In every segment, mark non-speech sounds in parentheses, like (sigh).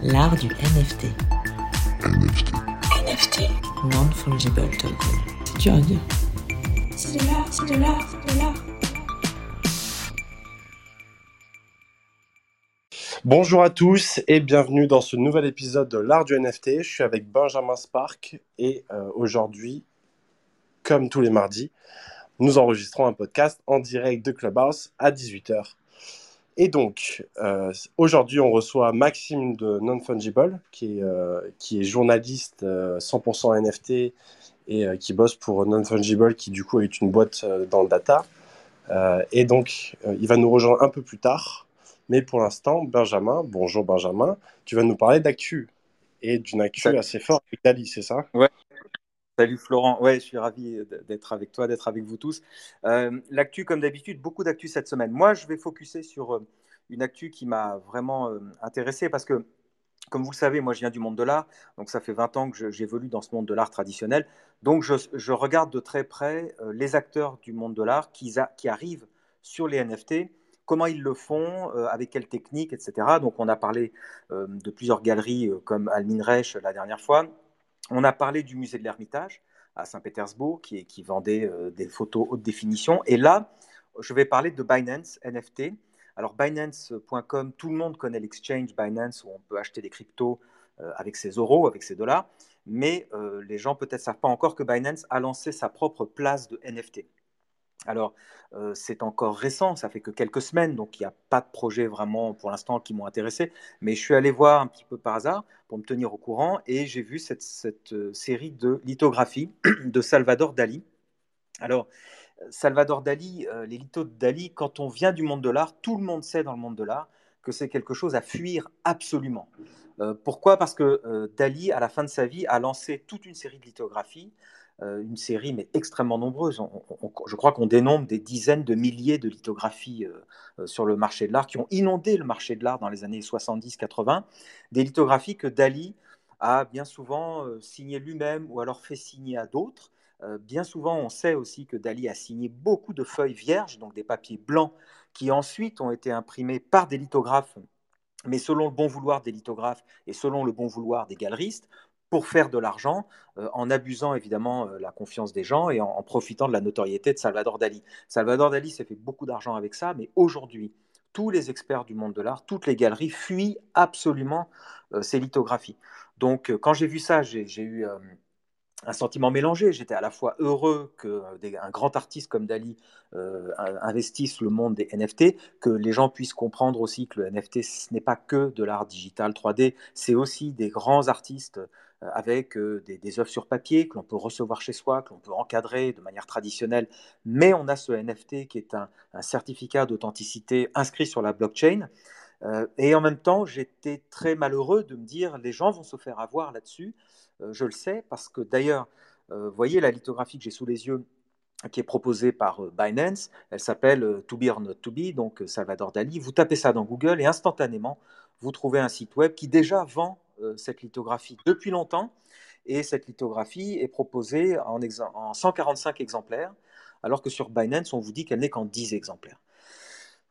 L'art du NFT. NFT. NFT. Non-fungible token. C'est dur à dire. C'est de l'art, c'est de l'art, c'est de l'art. Bonjour à tous et bienvenue dans ce nouvel épisode de l'art du NFT. Je suis avec Benjamin Spark et euh, aujourd'hui, comme tous les mardis, nous enregistrons un podcast en direct de Clubhouse à 18h. Et donc, euh, aujourd'hui, on reçoit Maxime de Non-Fungible, qui, est, euh, qui est journaliste euh, 100% NFT et euh, qui bosse pour Non-Fungible, qui du coup est une boîte euh, dans le data. Euh, et donc, euh, il va nous rejoindre un peu plus tard. Mais pour l'instant, Benjamin, bonjour Benjamin, tu vas nous parler d'actu et d'une actu assez forte avec Dali, c'est ça? Salut Florent, ouais, je suis ravi d'être avec toi, d'être avec vous tous. Euh, L'actu, comme d'habitude, beaucoup d'actu cette semaine. Moi, je vais focuser sur euh, une actu qui m'a vraiment euh, intéressé parce que, comme vous le savez, moi, je viens du monde de l'art, donc ça fait 20 ans que j'évolue dans ce monde de l'art traditionnel. Donc, je, regarde de très près euh, les acteurs du monde de l'art qui, arrivent sur les NFT, comment ils le font, avec quelles techniques, etc. Donc, on a parlé de plusieurs galeries comme Almin Reich la dernière fois. On a parlé du musée de l'Ermitage à Saint-Pétersbourg qui, vendait euh, des photos haute définition. Et là, je vais parler de Binance NFT. Alors Binance.com, tout le monde connaît l'exchange Binance où on peut acheter des cryptos euh, avec ses euros, avec ses dollars. Mais euh, les gens peut-être savent pas encore que Binance a lancé sa propre place de NFT. Alors, euh, c'est encore récent, ça fait que quelques semaines, donc il n'y a pas de projet vraiment pour l'instant qui m'ont intéressé, mais je suis allé voir un petit peu par hasard pour me tenir au courant et j'ai vu cette, euh, série de lithographies (clears throat) de Salvador Dali. Alors, Salvador Dali, euh, les lithos de Dali, quand on vient du monde de l'art, tout le monde sait dans le monde de l'art que c'est quelque chose à fuir absolument. Pourquoi? Parce que Dali, à la fin de sa vie, a lancé toute une série de lithographies une série mais extrêmement nombreuse. Je crois qu'on dénombre des dizaines de milliers de lithographies euh, euh, sur le marché de l'art qui ont inondé le marché de l'art dans les années 70-80. Des lithographies que Dali a bien souvent euh, signées lui-même ou alors fait signer à d'autres. Euh, bien souvent, on sait aussi que Dali a signé beaucoup de feuilles vierges, donc des papiers blancs, qui ensuite ont été imprimés par des lithographes, mais selon le bon vouloir des lithographes et selon le bon vouloir des galeristes, pour faire de l'argent, euh, en abusant évidemment euh, la confiance des gens et en, profitant de la notoriété de Salvador Dali. Salvador Dali s'est fait beaucoup d'argent avec ça, mais aujourd'hui, tous les experts du monde de l'art, toutes les galeries fuient absolument euh, ces lithographies. Donc, euh, quand j'ai vu ça, j'ai eu euh, un sentiment mélangé. J'étais à la fois heureux qu'un grand artiste comme Dali euh, investisse le monde des NFT, que les gens puissent comprendre aussi que le NFT, ce n'est pas que de l'art digital 3D, c'est aussi des grands artistes euh, avec des, œuvres sur papier que l'on peut recevoir chez soi, que l'on peut encadrer de manière traditionnelle, mais on a ce NFT qui est un, certificat d'authenticité inscrit sur la blockchain. Euh, et en même temps, j'étais très malheureux de me dire les gens vont se faire avoir là-dessus. Euh, je le sais parce que d'ailleurs, euh, vous voyez la lithographie que j'ai sous les yeux qui est proposée par Binance, elle s'appelle To Be or Not To Be, donc Salvador Dali. Vous tapez ça dans Google et instantanément, vous trouvez un site web qui déjà vend cette lithographie depuis longtemps. Et cette lithographie est proposée en, exa- en 145 exemplaires, alors que sur Binance, on vous dit qu'elle n'est qu'en 10 exemplaires.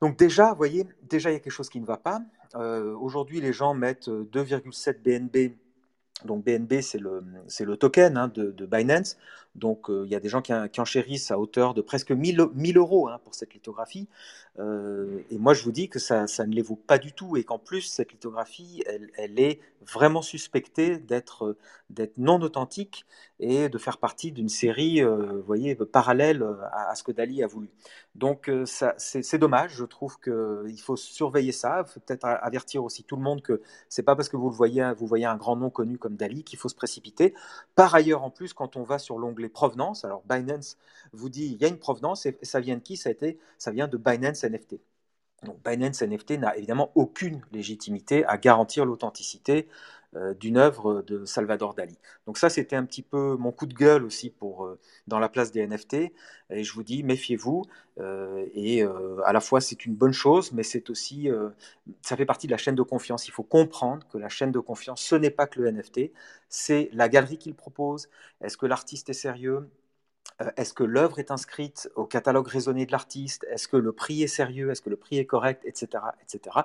Donc déjà, vous voyez, déjà il y a quelque chose qui ne va pas. Euh, Aujourd'hui, les gens mettent euh, 2,7 BNB. Donc BNB, c'est le, le token hein, de, Binance. Donc euh, il y a des gens qui, qui enchérissent à hauteur de presque 1000, 1000 euros hein, pour cette lithographie. Euh, et moi, je vous dis que ça, ça ne les vaut pas du tout et qu'en plus, cette lithographie, elle, est vraiment suspectée d'être, non authentique et de faire partie d'une série, euh, voyez, parallèle à, à ce que Dali a voulu. Donc euh, c'est dommage, je trouve qu'il faut surveiller ça, il faut peut-être avertir aussi tout le monde que c'est pas parce que vous le voyez, vous voyez un grand nom connu comme Dali qu'il faut se précipiter. Par ailleurs, en plus, quand on va sur l'onglet provenance, alors Binance vous dit il y a une provenance et ça vient de qui? Ça, a été, ça vient de Binance NFT. Donc Binance NFT n'a évidemment aucune légitimité à garantir l'authenticité euh, d'une œuvre de Salvador Dali. Donc ça, c'était un petit peu mon coup de gueule aussi pour euh, dans la place des NFT. Et je vous dis, méfiez-vous. Euh, et à la fois, c'est une bonne chose, mais c'est aussi, ça fait partie de la chaîne de confiance. Il faut comprendre que la chaîne de confiance, ce n'est pas que le NFT, c'est la galerie qu'il propose. Est-ce que l'artiste est sérieux? Est-ce que l'œuvre est inscrite au catalogue raisonné de l'artiste? Est-ce que le prix est sérieux? Est-ce que le prix est correct? Etc. etc.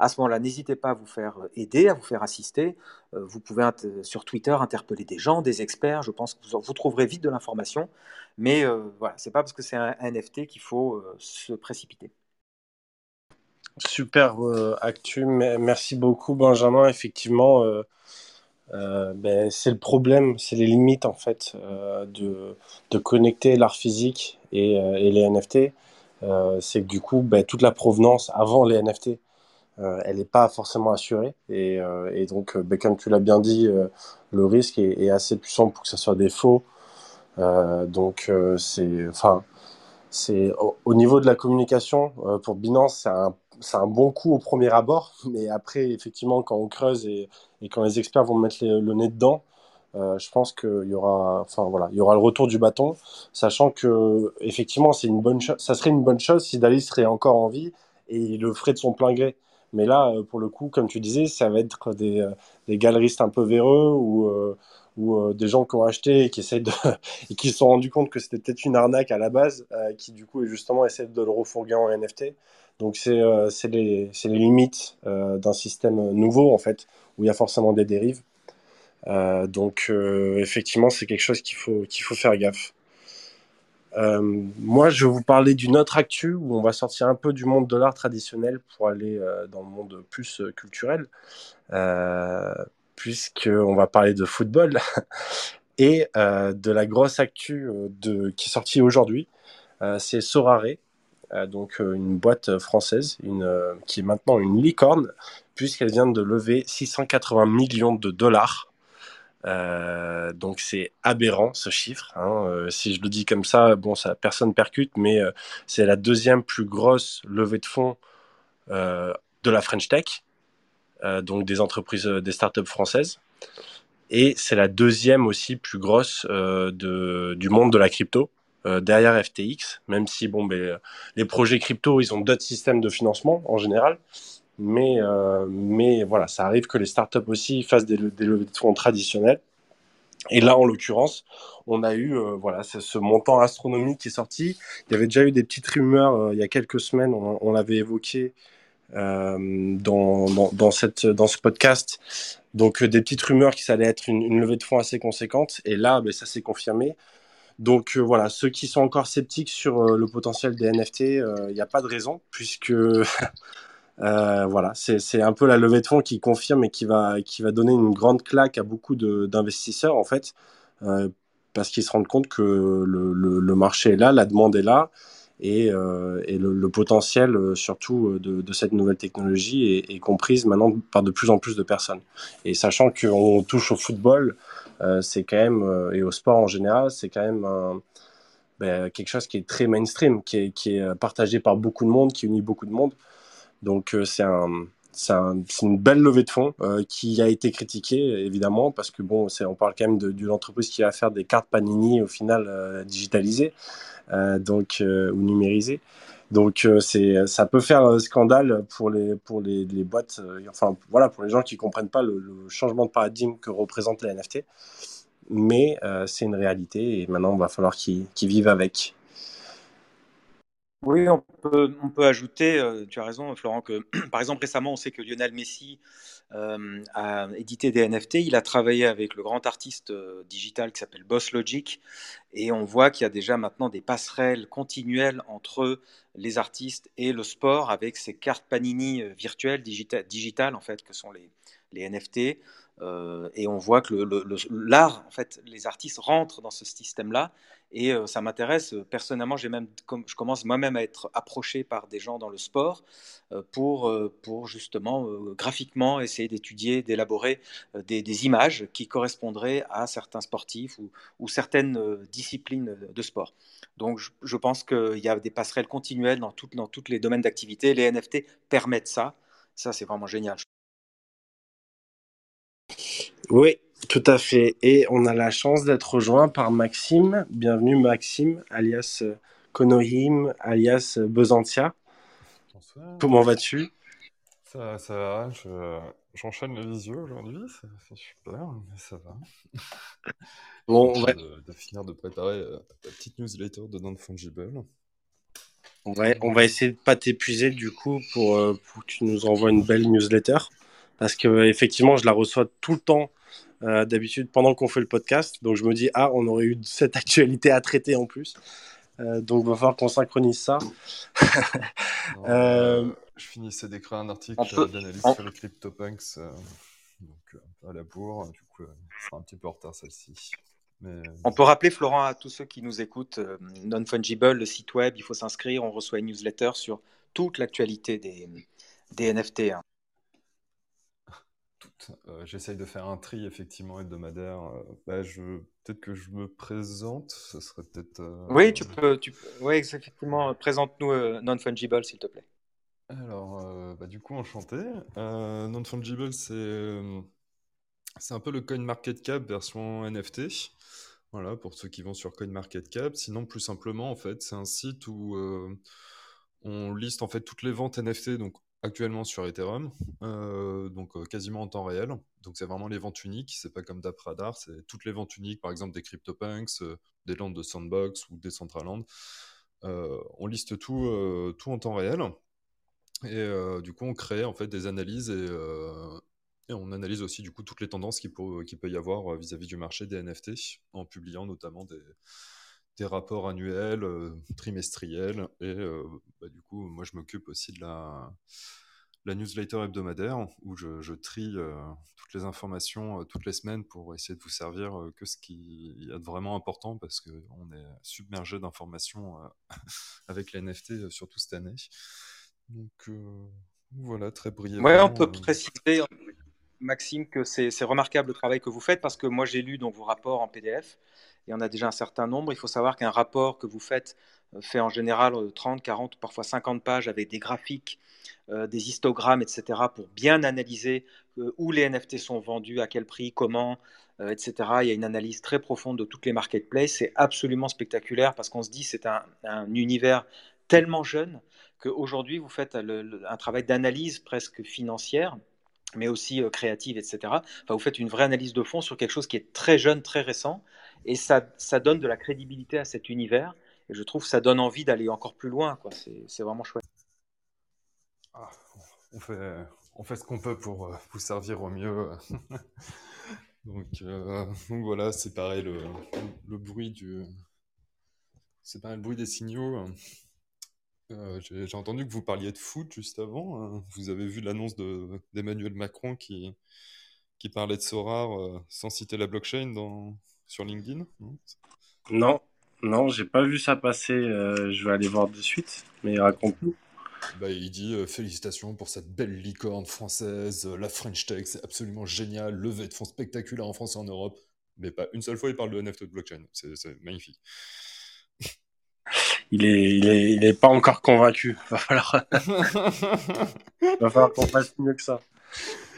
À ce moment-là, n'hésitez pas à vous faire euh, aider, à vous faire assister. Euh, vous pouvez sur Twitter interpeller des gens, des experts. Je pense que vous, trouverez vite de l'information. Mais voilà, c'est pas parce que c'est un NFT qu'il faut se précipiter. Super actu, merci beaucoup Benjamin. Effectivement, euh, ben, c'est le problème, c'est les limites en fait euh, de, de, connecter l'art physique et, euh, les NFT. c'est que du coup, ben, toute la provenance avant les NFT, elle n'est pas forcément assurée. Et, donc, ben, comme tu l'as bien dit, le risque est, est, assez puissant pour que ce soit des faux. donc, c'est, enfin, c'est au, au, niveau de la communication pour Binance, c'est un c'est un bon coup au premier abord, mais après, effectivement, quand on creuse et, et quand les experts vont mettre le nez dedans, euh, je pense qu'il y aura, enfin voilà, il y aura le retour du bâton, sachant que effectivement, c'est une bonne. Ça serait une bonne chose si Dali serait encore en vie et il le ferait de son plein gré. Mais là, euh, pour le coup, comme tu disais, ça va être des, euh, des galeristes un peu véreux ou, ou des gens qui ont acheté et qui essayent de (laughs) et qui se sont rendus compte que c'était peut-être une arnaque à la base, qui du coup justement essaient de le refourguer en NFT. Donc c'est euh, les, les, limites euh, d'un système nouveau en fait, où il y a forcément des dérives. Euh, donc effectivement, c'est quelque chose qu'il faut, qu'il faut faire gaffe. moi, je vais vous parler d'une autre actu où on va sortir un peu du monde de l'art traditionnel pour aller dans le monde plus culturel, puisqu'on va parler de football (laughs) et de la grosse actu de, qui est sortie aujourd'hui. c'est Sorare, euh, donc euh, une boîte française, euh, qui est maintenant une licorne, puisqu'elle vient de lever 680 millions de dollars. Euh, donc c'est aberrant ce chiffre. Hein. si je le dis comme ça, bon, ça personne percute, mais c'est la deuxième plus grosse levée de fonds de la French Tech, donc des entreprises, des startups françaises, et c'est la deuxième aussi plus grosse de, du monde de la crypto. Euh, derrière FTX, même si bon, ben, les projets crypto, ils ont d'autres systèmes de financement en général. Mais, euh, voilà, ça arrive que les startups aussi fassent des, des levées de fonds traditionnelles. Et là, en l'occurrence, on a eu euh, voilà ce montant astronomique qui est sorti. Il y avait déjà eu des petites rumeurs il y a quelques semaines, on, l'avait évoqué dans, dans, dans, cette, dans ce podcast. Donc des petites rumeurs qui ça allait être une, levée de fonds assez conséquente. Et là, ben, ça s'est confirmé. Donc euh, voilà, ceux qui sont encore sceptiques sur euh, le potentiel des NFT, il euh, n'y a pas de raison, puisque (laughs) voilà, c'est un peu la levée de fonds qui confirme et qui va, qui va donner une grande claque à beaucoup d'investisseurs, en fait, parce qu'ils se rendent compte que le, marché est là, la demande est là, et, et le, potentiel, surtout, de, de, cette nouvelle technologie est, comprise maintenant par de plus en plus de personnes. Et sachant qu'on touche au football, euh, c'est quand même, euh, et au sport en général, c'est quand même ben, quelque chose qui est très mainstream, qui est, qui est, partagé par beaucoup de monde, qui unit beaucoup de monde. Donc euh, c'est un, c'est une belle levée de fonds qui a été critiquée évidemment parce que bon, on parle quand même d'une entreprise qui va faire des cartes Panini au final digitalisées, donc ou numérisées. Donc euh, c'est ça peut faire scandale pour les pour les, boîtes, euh, enfin voilà pour les gens qui comprennent pas le, changement de paradigme que représentent les NFT. Mais euh, c'est une réalité et maintenant il va falloir qu'ils vivent avec. Oui, on peut, on peut ajouter, tu as raison Florent, que (clears throat) par exemple récemment on sait que Lionel Messi euh, a édité des NFT. Il a travaillé avec le grand artiste euh, digital qui s'appelle Boss Logic. Et on voit qu'il y a déjà maintenant des passerelles continuelles entre les artistes et le sport avec ces cartes Panini euh, virtuelles, digitales, en fait, que sont les, les NFT. et on voit que l'art, en fait, les artistes rentrent dans ce système-là et euh, ça m'intéresse. Personnellement, j'ai même, je commence moi-même à être approché par des gens dans le sport euh, pour, euh, pour justement graphiquement essayer d'étudier, d'élaborer des, images qui correspondraient à certains sportifs ou, certaines disciplines de sport. Donc, je, pense qu'il y a des passerelles continuelles dans, tout, dans tous les domaines d'activité. Les NFT permettent ça. Ça, c'est vraiment génial. Oui, tout à fait. Et on a la chance d'être rejoint par Maxime. Bienvenue Maxime, alias euh, Konohim, alias euh, Besantia. Bonsoir. Comment vas-tu? Ça va, ça va. Je, j'enchaîne les visios aujourd'hui. Ça fait super, mais ça va. Bon, En on va, train de, de finir de préparer euh, la petite newsletter de Non-Fungible. on va, on va essayer de pas t'épuiser du coup pour, euh, pour que tu nous envoies une belle newsletter. Parce que euh, effectivement, je la reçois tout le temps euh, d'habitude pendant qu'on fait le podcast. Donc je me dis, ah, on aurait eu cette actualité à traiter en plus. Euh, donc il va falloir qu'on synchronise ça. Non, (laughs) Euh, je finissais d'écrire un article d'analyse sur les CryptoPunks. euh, donc euh, à la bourre. Du coup, euh, ce sera un petit peu en retard celle-ci. Mais On peut rappeler, Florent, à tous ceux qui nous écoutent, euh, Non-Fungible, le site web, il faut s'inscrire. On reçoit une newsletter sur toute l'actualité des, des NFT. hein. Toutes. Euh, J'essaye de faire un tri effectivement hebdomadaire. Euh, bah, je... Peut-être que je me présente. Ce serait peut-être. euh, Oui, tu peux. Tu... Oui, effectivement. Présente-nous euh, Non-Fungible, s'il te plaît. Alors, bah, du coup, enchanté. Euh, Non-Fungible, c'est c'est un peu le CoinMarketCap version NFT. Voilà, pour ceux qui vont sur CoinMarketCap. Sinon, plus simplement, en fait, c'est un site où on liste en fait toutes les ventes NFT, donc actuellement sur Ethereum, euh, donc euh, quasiment en temps réel. Donc, c'est vraiment les ventes uniques. C'est pas comme DappRadar, c'est toutes les ventes uniques, par exemple des CryptoPunks, euh, des landes de Sandbox ou des Centraland. On liste tout, tout en temps réel. Et du coup, on crée en fait des analyses et, on analyse aussi du coup toutes les tendances qu'il peut, peut y avoir vis-à-vis du marché des NFT en publiant notamment des, des rapports annuels, euh, trimestriels. Et euh, bah, du coup, moi, je m'occupe aussi de la, la newsletter hebdomadaire où je, je trie euh, toutes les informations euh, toutes les semaines pour essayer de vous servir euh, que ce qui y a de vraiment important parce qu'on est submergé d'informations (laughs) avec les NFT, surtout cette année. Donc voilà, très brièvement. Ouais, on peut préciser, Maxime, que c'est c'est remarquable le travail que vous faites parce que moi j'ai lu donc vos rapports en PDF et on a déjà un certain nombre. Il faut savoir qu'un rapport que vous faites euh, fait en général euh, 30, 40, parfois 50 pages avec des graphiques, euh, des histogrammes, etc. pour bien analyser euh, où les NFT sont vendus, à quel prix, comment, euh, etc. Il y a une analyse très profonde de toutes les marketplaces. C'est absolument spectaculaire parce qu'on se dit c'est un, un univers tellement jeune qu'aujourd'hui vous faites un travail d'analyse presque financière mais aussi euh, créative, etc. Enfin, vous faites une vraie analyse de fond sur quelque chose qui est très jeune, très récent, et ça, ça donne de la crédibilité à cet univers. Et je trouve que ça donne envie d'aller encore plus loin. C'est vraiment chouette. ah, on fait, on fait ce qu'on peut pour euh, vous servir au mieux. (laughs) donc, euh, donc voilà, c'est pareil, le, bruit du. C'est pareil, le bruit des signaux. Euh, J'ai entendu que vous parliez de foot juste avant. Vous avez vu l'annonce de- d'Emmanuel Macron qui, qui parlait de Sorare sans citer la blockchain dans, sur LinkedIn. non Non, non, j'ai pas vu ça passer. euh, je vais aller voir de suite. Mais raconte-nous. Bah, il dit euh, félicitations pour cette belle licorne française, euh, la French Tech, c'est absolument génial, levée de fonds spectaculaire en France et en Europe. Mais pas une seule fois il parle de NFT de blockchain, c'est c'est magnifique. (laughs) Il est, il est, il est pas encore convaincu. Va falloir, (laughs) va falloir qu'on fasse mieux que ça.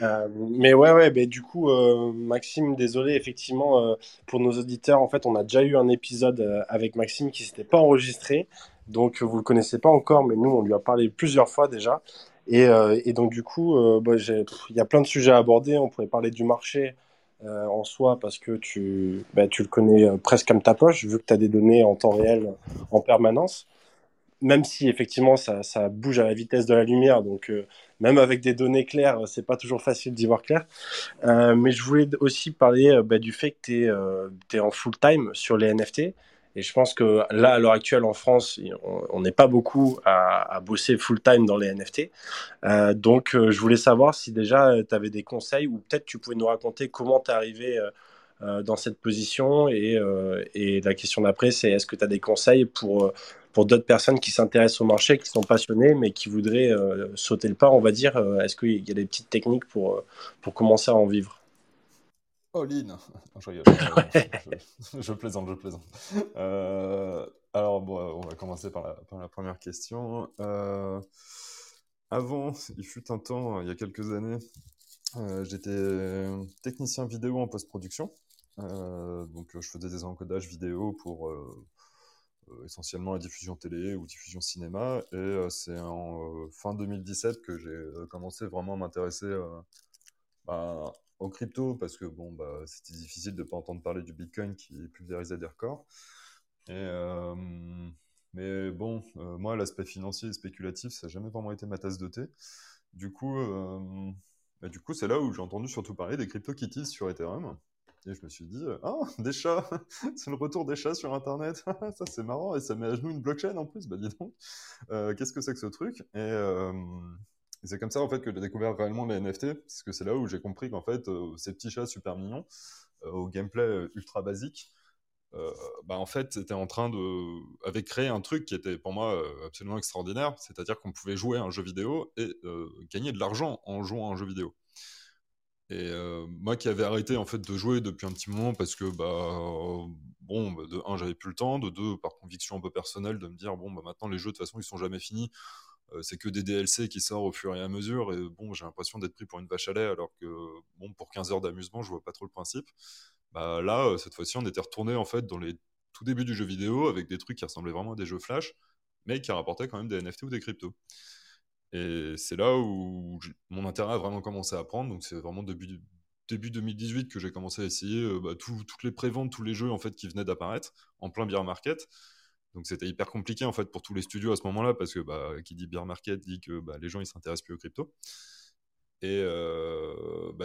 Euh, mais ouais, ouais, du coup, euh, Maxime, désolé, effectivement, euh, pour nos auditeurs, en fait, on a déjà eu un épisode avec Maxime qui s'était pas enregistré, donc vous le connaissez pas encore, mais nous, on lui a parlé plusieurs fois déjà. Et, donc, du coup, bah, il y a plein de sujets à aborder. On pourrait parler du marché en soi parce que tu, bah, tu le connais presque comme ta poche, vu que tu as des données en temps réel en permanence. Même si effectivement ça, ça bouge à la vitesse de la lumière, donc euh, même avec des données claires, euh, c'est pas toujours facile d'y voir clair. Euh, mais je voulais aussi parler bah, du fait que tu es, en full time sur les NFT. Et je pense que là, à l'heure actuelle en France, on n'est pas beaucoup à, bosser full time dans les NFT. Donc, je voulais savoir si déjà tu avais des conseils ou peut-être tu pouvais nous raconter comment tu es arrivé dans cette position. Et, et la question d'après, c'est est-ce que tu as des conseils pour, pour d'autres personnes qui s'intéressent au marché, qui sont passionnées, mais qui voudraient euh, sauter le pas, on va dire euh, Est-ce qu'il y a des petites techniques pour, euh, pour commencer à en vivre? Non, je plaisante, je plaisante. Alors, bon, on va commencer par la, première question. Avant, il fut un temps, il y a quelques années, j'étais technicien vidéo en post-production. Donc, je faisais des encodages vidéo pour, essentiellement la diffusion télé ou diffusion cinéma. Et euh, c'est en fin 2017 que j'ai commencé vraiment à m'intéresser bah, aux crypto parce que bon, bah, c'était difficile de ne pas entendre parler du Bitcoin qui pulvérisait des records. Et, mais bon, moi, l'aspect financier et spéculatif, ça n'a jamais vraiment été ma tasse de thé. Du coup, bah, du coup, c'est là où j'ai entendu surtout parler des CryptoKitties sur Ethereum. Et je me suis dit, ah, (laughs) des chats, (laughs) c'est le retour des chats sur Internet, (laughs) ça c'est marrant, et ça met à genoux une blockchain en plus, bah dis donc, euh, qu'est-ce que c'est que ce truc? Et, c'est comme ça en fait que j'ai découvert réellement les NFT, parce que c'est là où j'ai compris qu'en fait, ces petits chats super mignons, au gameplay ultra basique, bah en fait, c'était en train de, avait créé un truc qui était pour moi absolument extraordinaire, c'est-à-dire qu'on pouvait jouer à un jeu vidéo et gagner de l'argent en jouant à un jeu vidéo. Et moi qui avais arrêté en fait de jouer depuis un petit moment parce que bah bon bah, de un j'avais plus le temps, de deux par conviction un peu personnelle de me dire bon bah maintenant les jeux de toute façon ils sont jamais finis, c'est que des DLC qui sortent au fur et à mesure et bon j'ai l'impression d'être pris pour une vache à lait alors que bon pour 15 heures d'amusement je vois pas trop le principe. Bah là cette fois-ci on était retourné en fait dans les tout débuts du jeu vidéo avec des trucs qui ressemblaient vraiment à des jeux flash mais qui rapportaient quand même des NFT ou des cryptos. Et c'est là où mon intérêt a vraiment commencé à prendre. Donc c'est vraiment début, début 2018 que j'ai commencé à essayer bah, toutes les préventes, tous les jeux en fait qui venaient d'apparaître en plein beer market. Donc c'était hyper compliqué en fait pour tous les studios à ce moment-là parce que bah, qui dit beer market dit que bah, les gens ils s'intéressent plus aux crypto. Et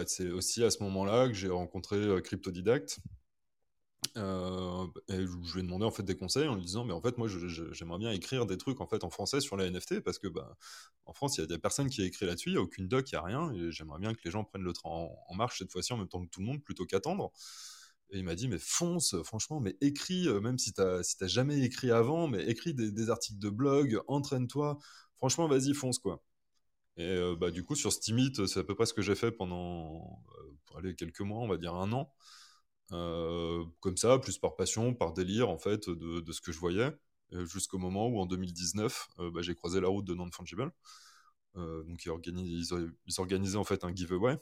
c'est aussi à ce moment-là que j'ai rencontré Cryptodidact, euh, et je lui ai demandé en fait des conseils en lui disant mais en fait moi j'aimerais bien écrire des trucs en fait en français sur la NFT parce que bah, en France il y a des personnes qui écrit là-dessus, il n'y a aucune doc, il n'y a rien et j'aimerais bien que les gens prennent le train en, marche cette fois-ci en même temps que tout le monde plutôt qu'attendre. Et il m'a dit mais fonce franchement mais écris euh, même si t'as si jamais écrit avant mais écris des, articles de blog, entraîne-toi, franchement vas-y fonce quoi. Et euh, bah du coup sur Steemit c'est à peu près ce que j'ai fait pendant pour aller quelques mois on va dire un an. Euh, comme ça, plus par passion, par délire en fait de, ce que je voyais, jusqu'au moment où en 2019, euh, bah, j'ai croisé la route de Non-Fungible. Euh, donc ils, organisaient en fait un giveaway.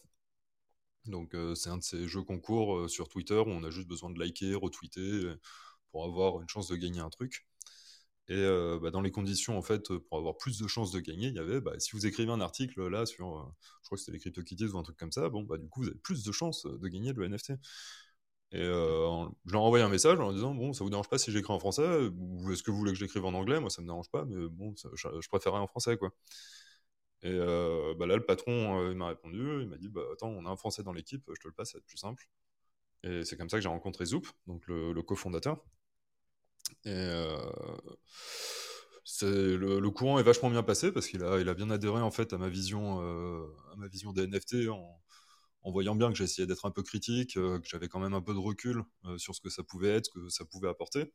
Donc c'est un de ces jeux concours sur Twitter où on a juste besoin de liker, retweeter pour avoir une chance de gagner un truc. Et bah, dans les conditions, en fait, pour avoir plus de chances de gagner, il y avait, bah, si vous écrivez un article là sur, je crois que c'était les CryptoKitties ou un truc comme ça, bon, du coup, vous avez plus de chances de gagner le NFT. Et euh, je leur ai un message en disant Bon, ça vous dérange pas si j'écris en français Ou est-ce que vous voulez que j'écrive en anglais? Moi, ça me dérange pas, mais bon, je, je, préférerais en français, quoi. Et euh, bah là, le patron euh, m'a répondu Il m'a dit bah, Attends, on a un français dans l'équipe, je te le passe, ça va être plus simple. Et c'est comme ça que j'ai rencontré Zoop, donc le, cofondateur. Et le, le, courant est vachement bien passé parce qu'il a, il a bien adhéré en fait à ma vision, à ma vision des NFT en en voyant bien que j'essayais d'être un peu critique, euh, que j'avais quand même un peu de recul euh, sur ce que ça pouvait être, ce que ça pouvait apporter.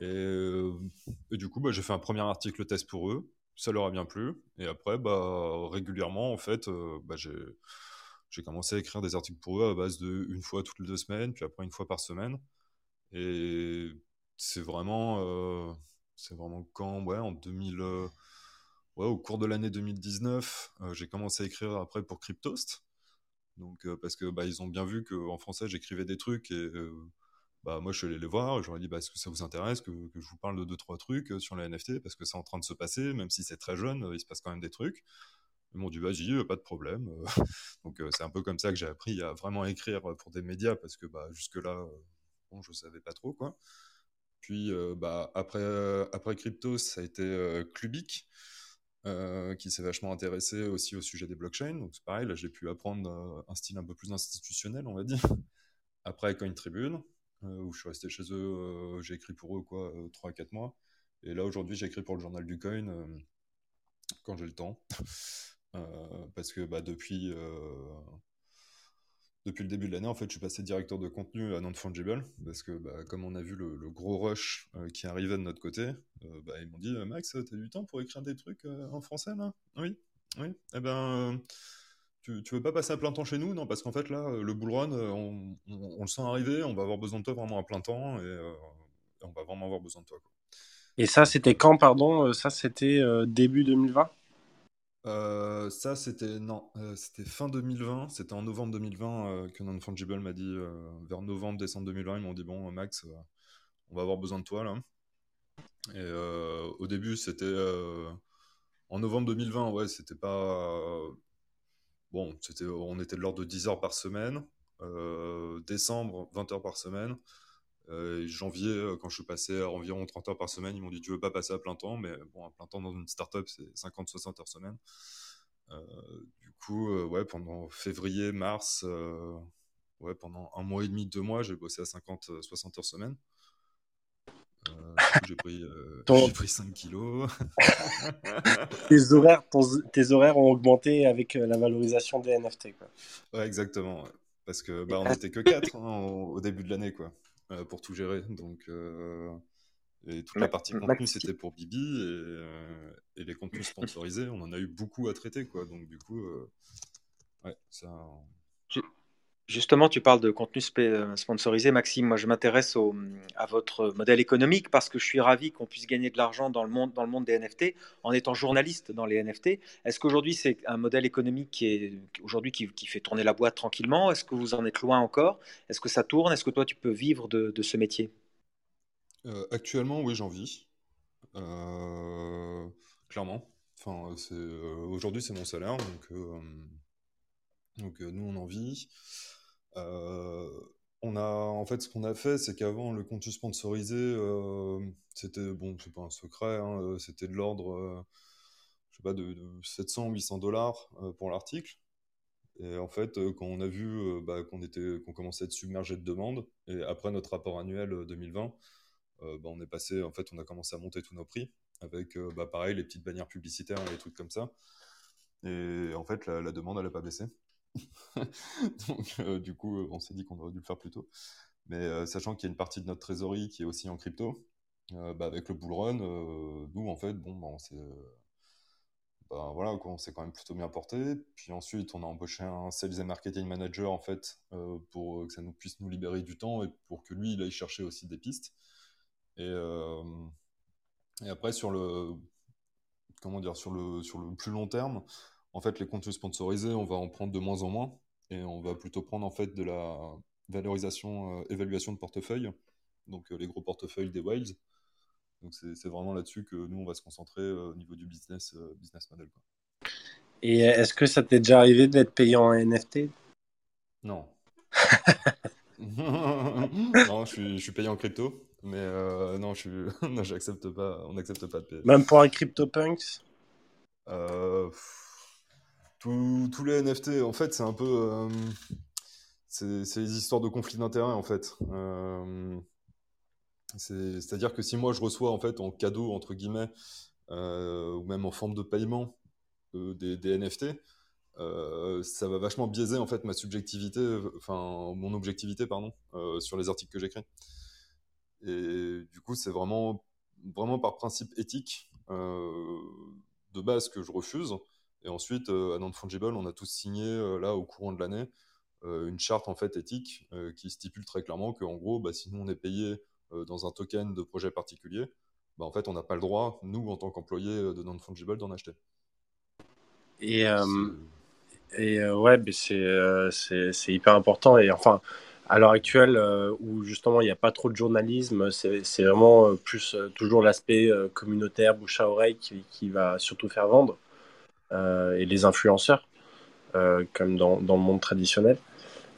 Et, euh, du coup, bah, j'ai fait un premier article test pour eux. Ça leur a bien plu. Et après, bah, régulièrement, en fait, bah, j'ai commencé à écrire des articles pour eux à base de une fois toutes les deux semaines, puis après une fois par semaine. Et c'est vraiment, vraiment quand, ouais, en 2000, ouais, au cours de l'année 2019, j'ai commencé à écrire après pour Cryptost. Donc, euh, parce que bah, ils ont bien vu qu'en français, j'écrivais des trucs et euh, bah, moi, je suis allé les voir. Je leur ai dit bah, est-ce que ça vous intéresse que, je vous parle de deux, trois trucs euh, sur les NFT Parce que c'est en train de se passer, même si c'est très jeune, il se passe quand même des trucs. Ils m'ont dit vas-y, pas de problème. (laughs) Donc, c'est un peu comme ça que j'ai appris à vraiment écrire pour des médias parce que bah, jusque-là, bon, je savais pas trop quoi. Puis, bah, après, après Crypto, ça a été Clubic. Euh, qui s'est vachement intéressé aussi au sujet des blockchains. Donc c'est pareil, là j'ai pu apprendre euh, un style un peu plus institutionnel, on va dire. (laughs) Après Coin Tribune, euh, où je suis resté chez eux, j'ai écrit pour eux quoi, 3-4 mois. Et là aujourd'hui j'écris pour le journal du coin quand j'ai le temps. (laughs) parce que bah, depuis depuis le début de l'année, en fait, je suis passé directeur de contenu à Non-Fungible, parce que bah, comme on a vu le, gros rush euh, qui arrivait de notre côté, euh, bah, ils m'ont dit euh, Max, t'as du temps pour écrire des trucs en français là? Oui, oui. Eh ben, tu, veux pas passer à plein temps chez nous? Non, parce qu'en fait là, le bull run, on, le sent arriver, on va avoir besoin de toi vraiment à plein temps, et, on va vraiment avoir besoin de toi. Et ça, c'était quand, pardon? Ça, c'était début 2020 euh, ça, c'était non, euh, c'était fin 2020. C'était en novembre 2020 euh, que Non m'a dit vers novembre, décembre 2020. Ils m'ont dit bon, Max, on va avoir besoin de toi là. Et euh, au début, c'était euh, en novembre 2020, ouais, c'était pas. Bon, c'était, on était de l'ordre de 10 heures par semaine. Euh, décembre, 20 heures par semaine. Euh, janvier, quand je suis passé à environ 30 heures par semaine, ils m'ont dit Tu veux pas passer à plein temps Mais bon, à plein temps dans une startup, c'est 50-60 heures semaine. du coup, ouais, pendant février, mars, ouais, pendant un mois et demi, deux mois, j'ai bossé à 50-60 heures semaine. Euh, j'ai pris, euh, Ton- pris 5 kilos. (laughs) tes, horaires, ton- tes horaires ont augmenté avec euh, la valorisation des NFT. Quoi. Ouais, exactement. ouais. Parce que bah, on n'était que 4 au, au début de l'année, quoi, euh, pour tout gérer. Donc, euh, et toute la partie contenu, c'était pour Bibi. Et, euh, et les contenus (laughs) sponsorisés, on en a eu beaucoup à traiter, quoi. Donc, du coup, euh, ouais, ça. Justement, tu parles de contenu euh, sponsorisé, Maxime. Moi, je m'intéresse à votre modèle économique parce que je suis ravi qu'on puisse gagner de l'argent dans le monde, des NFT en étant journaliste dans les NFT. Est-ce qu'aujourd'hui, c'est un modèle économique qui fait tourner la boîte tranquillement? Est-ce que vous en êtes loin encore? Est-ce que ça tourne? Est-ce que toi, tu peux vivre de, ce métier? Euh, actuellement, oui, j'en vis. Euh, clairement. Aujourd'hui, c'est mon salaire, donc, nous, on en vit. Euh, on a, en fait, ce qu'on a fait, c'est qu'avant, le contenu sponsorisé, euh, c'était, bon, c'est pas un secret, hein, euh, c'était de l'ordre, je sais pas, de, de 700, 800 dollars pour l'article. Et en fait, quand on a vu bah, qu'on commençait à être submergé de demandes, et après notre rapport annuel euh, 2020, euh, bah, on est passé, en fait, on a commencé à monter tous nos prix avec, euh, bah, pareil, les petites bannières publicitaires et les trucs comme ça. Et en fait, la, la demande, elle n'a pas baissé. (laughs) Donc, euh, du coup, on s'est dit qu'on aurait dû le faire plus tôt. Mais euh, sachant qu'il y a une partie de notre trésorerie qui est aussi en crypto, euh, bah, avec le bull run, nous, en fait, bon, bah, on s'est bah, voilà, quand même plutôt bien porté. Puis ensuite, on a embauché un sales and marketing manager, en fait, pour que ça nous puisse nous libérer du temps et pour que lui, il aille chercher aussi des pistes. Et, et après, sur le, comment dire, sur le, sur le plus long terme, en fait, les contenus sponsorisés, on va en prendre de moins en moins et on va plutôt prendre en fait de la valorisation, euh, évaluation de portefeuille, donc euh, les gros portefeuilles des whales. Donc c'est vraiment là-dessus que nous, on va se concentrer euh, au niveau du business, business model. quoi. Et est-ce que ça t'est déjà arrivé d'être payé en NFT Non. (laughs) (laughs) non, je suis, je suis payé en crypto, mais euh, non, je (laughs) j'accepte pas, on n'accepte pas de payer. Même pour un CryptoPunks? Euh, pff, tous les NFT, en fait, c'est un peu. euh, c'est les histoires de conflits d'intérêts, en fait. Euh, c'est- C'est-à-dire que si moi je reçois, en fait, en cadeau, entre guillemets, euh, ou même en forme de paiement, des, des NFT, ça va vachement biaiser, en fait, ma subjectivité, enfin, mon objectivité, pardon, sur les articles que j'écris. Et du coup, c'est vraiment, vraiment par principe éthique de base que je refuse. Et ensuite, euh, à Non-Fungible, on a tous signé, euh, là, au courant de l'année, euh, une charte en fait éthique qui stipule très clairement qu'en gros, bah, si nous on est payé dans un token de projet particulier, bah, en fait, on n'a pas le droit, nous, en tant qu'employés de Non-Fungible, d'en acheter. Et, euh, et euh, ouais, c'est euh, hyper important. Et enfin, à l'heure actuelle, où justement il n'y a pas trop de journalisme, c'est vraiment plus toujours l'aspect communautaire, bouche à oreille qui, qui va surtout faire vendre. Euh, et les influenceurs, euh, comme dans, dans le monde traditionnel.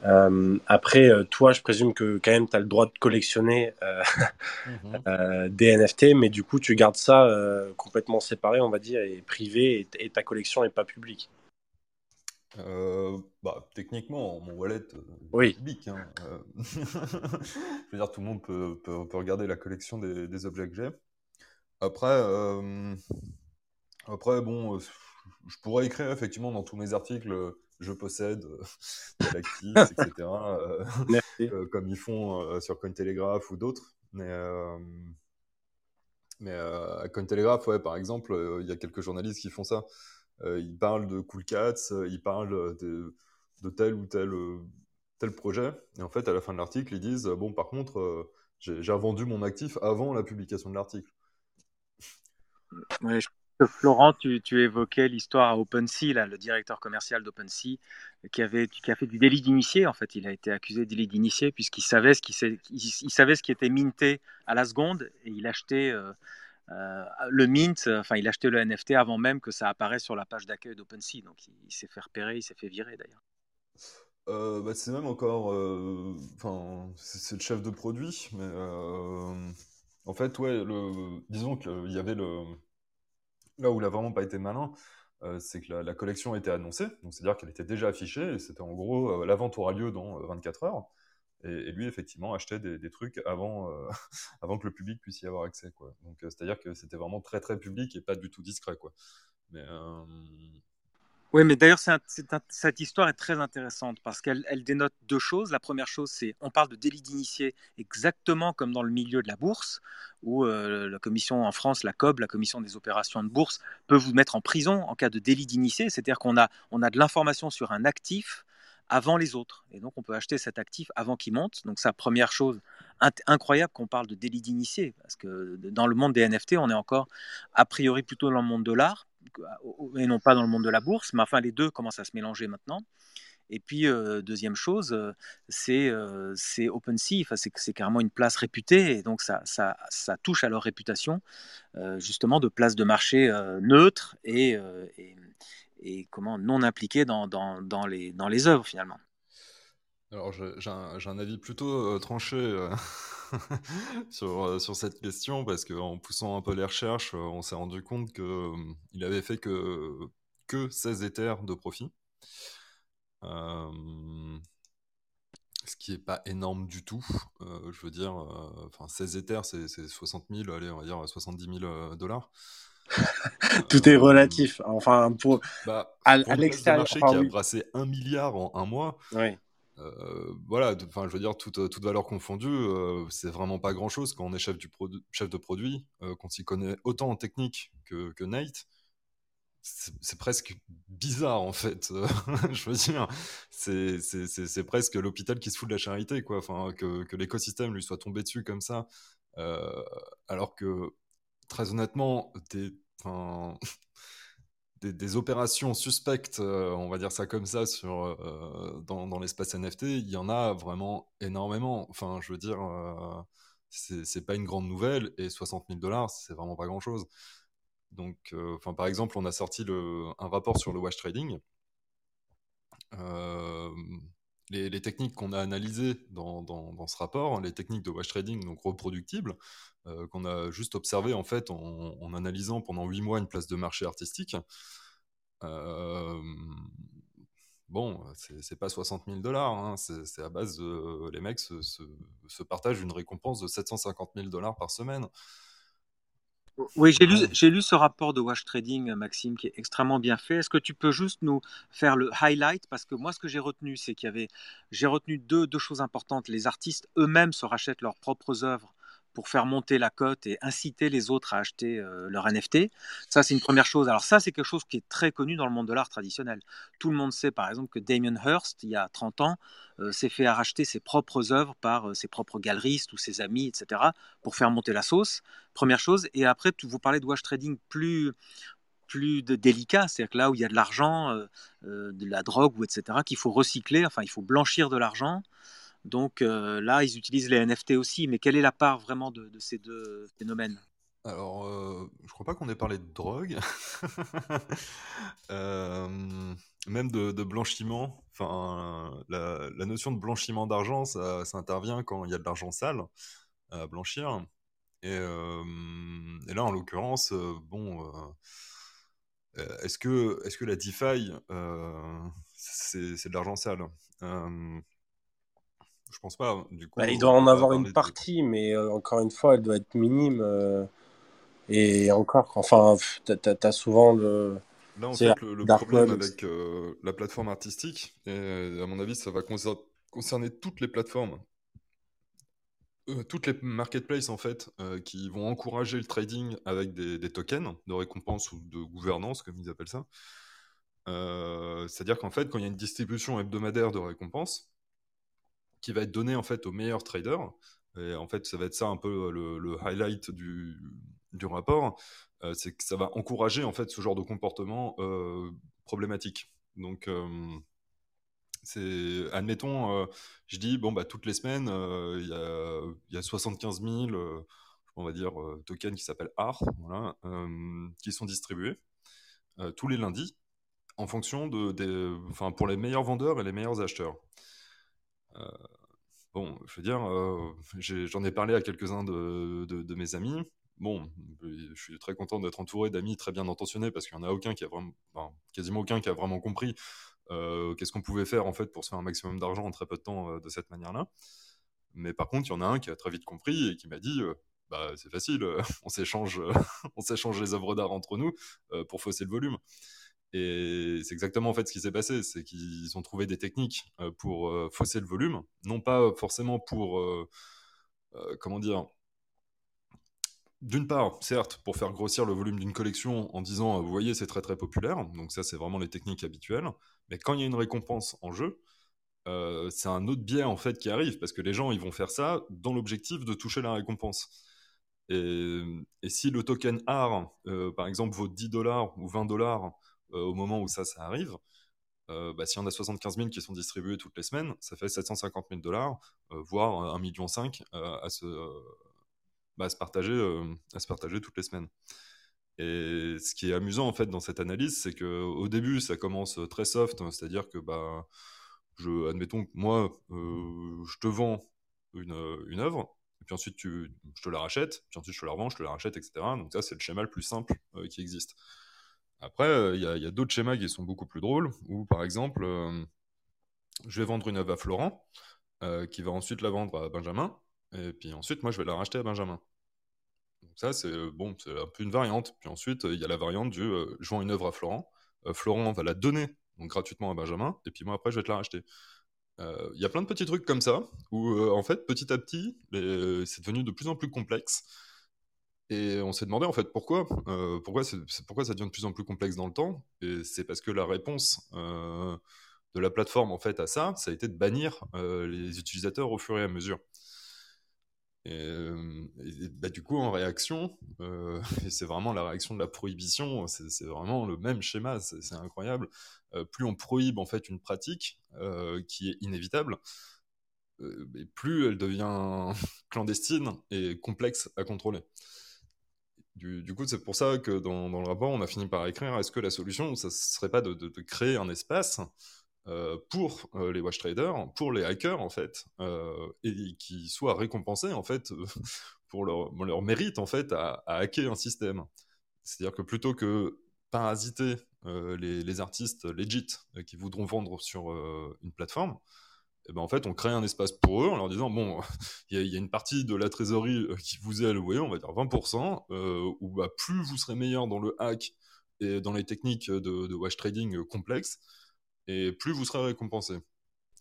Euh, après, toi, je présume que quand même tu as le droit de collectionner euh, Mhm. (laughs) euh, des NFT, mais du coup, tu gardes ça euh, complètement séparé, on va dire, et privé, et, et ta collection n'est pas publique. Euh, bah, techniquement, mon wallet euh, est Oui. public. hein. Euh, (laughs) Je veux dire, tout le monde peut, peut- peut regarder la collection des, des objets que j'ai. Après, euh, après, bon, euh, je pourrais écrire effectivement dans tous mes articles, euh, je possède euh, tel actif, etc. euh, euh, comme ils font euh, sur Cointelegraph ou d'autres. Mais, euh, mais euh, à Cointelegraph, ouais, par exemple, euh, il y a quelques journalistes qui font ça. Euh, ils parlent de Cool Cats, euh, ils parlent de, de tel ou tel, euh, tel projet. Et en fait, à la fin de l'article, ils disent Bon, par contre, euh, j'ai revendu mon actif avant la publication de l'article. Ouais, je Florent, tu, évoquais l'histoire à OpenSea, le directeur commercial d'OpenSea, qui avait, qui a fait du délit d'initié. En fait, il a été accusé de délit d'initié puisqu'il savait ce qui il, savait ce qui était minté à la seconde et il achetait euh, le mint, enfin, il achetait le NFT avant même que ça apparaisse sur la page d'accueil d'OpenSea. Donc, il, s'est fait repérer, il s'est fait virer d'ailleurs. Bah, c'est même encore. Enfin, c'est le chef de produit, mais en fait, ouais, disons qu'il y avait le. Là où il a vraiment pas été malin, c'est que la, collection a été annoncée, c'est-à-dire qu'elle était déjà affichée, c'était en gros, la vente aura lieu dans 24 heures. Et, lui, effectivement, achetait des, trucs avant, euh, (laughs) avant que le public puisse y avoir accès. Quoi. Donc, euh, c'est-à-dire que c'était vraiment très, très public et pas du tout discret. Quoi. Euh, Oui, mais d'ailleurs, cette histoire est très intéressante parce qu'elle elle dénote deux choses. La première chose, c'est on parle de délit d'initié exactement comme dans le milieu de la bourse, où la commission en France, la COB, la commission des opérations de bourse, peut vous mettre en prison en cas de délit d'initié. C'est-à-dire qu'on a, on a de l'information sur un actif avant les autres. Et donc, on peut acheter cet actif avant qu'il monte. Donc, ça, première chose incroyable qu'on parle de délit d'initié, parce que dans le monde des NFT, on est encore a priori plutôt dans le monde de l'art, et non pas dans le monde de la bourse, mais enfin, les deux commencent à se mélanger maintenant. Et puis, deuxième chose, c'est euh, OpenSea, enfin, c'est carrément une place réputée, et donc ça, ça, ça touche à leur réputation, justement, de place de marché neutre et, et, comment non impliqué dans, dans, les, dans les œuvres finalement. Alors j'ai un, un, avis plutôt tranché (laughs) sur, sur cette question parce qu'en poussant un peu les recherches, on s'est rendu compte qu'il il avait fait que, que 16 éthers de profit. Ce qui n'est pas énorme du tout. je veux dire, enfin 16 éthers, c'est 60 000, allez, on va dire 70 000 dollars. (laughs) Tout est relatif. Enfin, pour, bah, à, l'extérieur. marché qui a brassé un milliard en un mois. Oui. Euh, voilà, enfin, je veux dire, toute, toute valeur confondue, euh, c'est vraiment pas grand chose quand on est chef, du chef de produit, euh, qu'on s'y connaît autant en technique que, que Nate. C'est presque bizarre en fait. (laughs) je veux dire, c'est presque l'hôpital qui se fout de la charité, quoi. Enfin, que, que l'écosystème lui soit tombé dessus comme ça, alors que très honnêtement, (laughs) des, des, opérations suspectes, euh, on va dire ça comme ça, sur, euh, dans, l'espace NFT, il y en a vraiment énormément. Enfin, je veux dire, euh, c'est pas une grande nouvelle et 60 000 dollars, c'est vraiment pas grand chose. Donc, enfin, par exemple, on a sorti un rapport sur le wash trading. Les, techniques qu'on a analysées dans, ce rapport, les techniques de wash trading donc reproductibles, euh, qu'on a juste observé en fait en, analysant pendant 8 mois une place de marché artistique. Euh, bon, c'est pas 60 000 dollars, hein, c'est à base. Les mecs se, se, partagent une récompense de 750 000 dollars par semaine. Oui, j'ai lu, j'ai lu ce rapport de Wash Trading, Maxime, qui est extrêmement bien fait. Est-ce que tu peux juste nous faire le highlight? Parce que moi, ce que j'ai retenu, c'est qu'il y avait. J'ai retenu deux, deux choses importantes. Les artistes eux-mêmes se rachètent leurs propres œuvres pour faire monter la cote et inciter les autres à acheter euh, leur NFT. Ça, c'est une première chose. Alors ça, c'est quelque chose qui est très connu dans le monde de l'art traditionnel. Tout le monde sait, par exemple, que Damien Hirst, il y a 30 ans, euh, s'est fait racheter ses propres œuvres par euh, ses propres galeristes ou ses amis, etc., pour faire monter la sauce. Première chose. Et après, vous parlez de wash trading plus plus de délicat, c'est-à-dire que là où il y a de l'argent, de la drogue ou etc., qu'il faut recycler, enfin il faut blanchir de l'argent, donc euh, là, ils utilisent les NFT aussi, mais quelle est la part vraiment de, ces deux phénomènes? Alors, euh, je crois pas qu'on ait parlé de drogue, (laughs) euh, même de, blanchiment. Enfin, la, notion de blanchiment d'argent, ça, intervient quand il y a de l'argent sale à blanchir. Et, là, en l'occurrence, bon, est-ce que, est que la DeFi, c'est de l'argent sale? Je pense pas. Hein. Du coup, bah, il doit en avoir une partie, mais euh, encore une fois, elle doit être minime. Euh, et encore, enfin, tu as, souvent le. Là, en fait, le, problème avec euh, la plateforme artistique, et à mon avis, ça va concerner toutes les plateformes, toutes les marketplaces en fait, qui vont encourager le trading avec des, des, tokens de récompense ou de gouvernance, comme ils appellent ça. C'est-à-dire qu'en fait, quand il y a une distribution hebdomadaire de récompenses, qui va être donné en fait aux meilleurs traders. Et en fait, ça va être ça un peu le, highlight du, du rapport, euh, c'est que ça va encourager en fait ce genre de comportement euh, problématique. Donc, euh, c'est, admettons, je dis bon bah toutes les semaines, il y a, y, a, 75 000, je on va dire, tokens qui s'appellent AR, voilà, qui sont distribués tous les lundis en fonction de, des, enfin, pour les meilleurs vendeurs et les meilleurs acheteurs. Bon, je veux dire, j'en ai, parlé à quelques-uns de, mes amis. Bon, je suis très content d'être entouré d'amis très bien intentionnés parce qu'il n'y en a aucun qui a vraiment, quasiment aucun qui a vraiment compris qu'est-ce qu'on pouvait faire en fait pour se faire un maximum d'argent en très peu de temps de cette manière-là. Mais par contre, il y en a un qui a très vite compris et qui m'a dit bah, c'est facile, (laughs) on s'échange, (laughs) on s'échange les œuvres d'art entre nous pour fausser le volume. Et c'est exactement en fait ce qui s'est passé, c'est qu'ils ont trouvé des techniques pour fausser le volume, non pas forcément pour, comment dire, d'une part, certes, pour faire grossir le volume d'une collection en disant, vous voyez, c'est très très populaire, donc ça c'est vraiment les techniques habituelles, mais quand il y a une récompense en jeu, c'est un autre biais en fait qui arrive, parce que les gens ils vont faire ça dans l'objectif de toucher la récompense. Et, si le token art, par exemple, vaut 10 dollars ou 20 dollars au moment où ça, ça arrive, bah, si on a 75 000 qui sont distribués toutes les semaines, ça fait 750 000 dollars, voire 1,5 million à se bah, partager, euh, à se partager toutes les semaines. Et ce qui est amusant en fait dans cette analyse, c'est que au début ça commence très soft, hein, c'est-à-dire que bah, admettons que moi euh, je te vends une, une œuvre, et puis ensuite tu, je te la rachète, puis ensuite je te la revends, je te la rachète, etc. Donc ça c'est le schéma le plus simple euh, qui existe. Après il y a, d'autres schémas qui sont beaucoup plus drôles, où par exemple je vais vendre une œuvre à Florent, qui va ensuite la vendre à Benjamin, et puis ensuite, moi, je vais la racheter à Benjamin. Donc ça, c'est euh, bon, un peu une variante. Puis ensuite, il y a la variante du euh, je vends une œuvre à Florent. Euh, Florent va la donner donc gratuitement à Benjamin. Et puis moi, après, je vais te la racheter. Il y a plein de petits trucs comme ça où, en fait, petit à petit, c'est devenu de plus en plus complexe. Et on s'est demandé en fait pourquoi, pourquoi, pourquoi ça devient de plus en plus complexe dans le temps? Et c'est parce que la réponse de la plateforme en fait à ça, ça a été de bannir les utilisateurs au fur et à mesure. Et, bah, du coup, en réaction, euh, (laughs) et c'est vraiment la réaction de la prohibition, c'est vraiment le même schéma, c'est incroyable. Euh, plus on prohibe en fait une pratique euh, qui est inévitable, plus elle devient (laughs) clandestine et complexe à contrôler. Du, coup, c'est pour ça que dans, le rapport, on a fini par écrire est-ce que la solution, ça serait pas de, créer un espace euh, pour euh, les watch traders, pour les hackers en fait, euh, et qui soient récompensés en fait (laughs) pour leur, mérite en fait à, hacker un système. C'est-à-dire que plutôt que parasiter les, les, artistes legit qui voudront vendre sur une plateforme, eh ben en fait, on crée un espace pour eux en leur disant bon, (laughs) il y, a une partie de la trésorerie qui vous est allouée, on va dire 20%, ou bah, plus vous serez meilleur dans le hack et dans les techniques de, de watch trading complexes, et plus vous serez récompensé.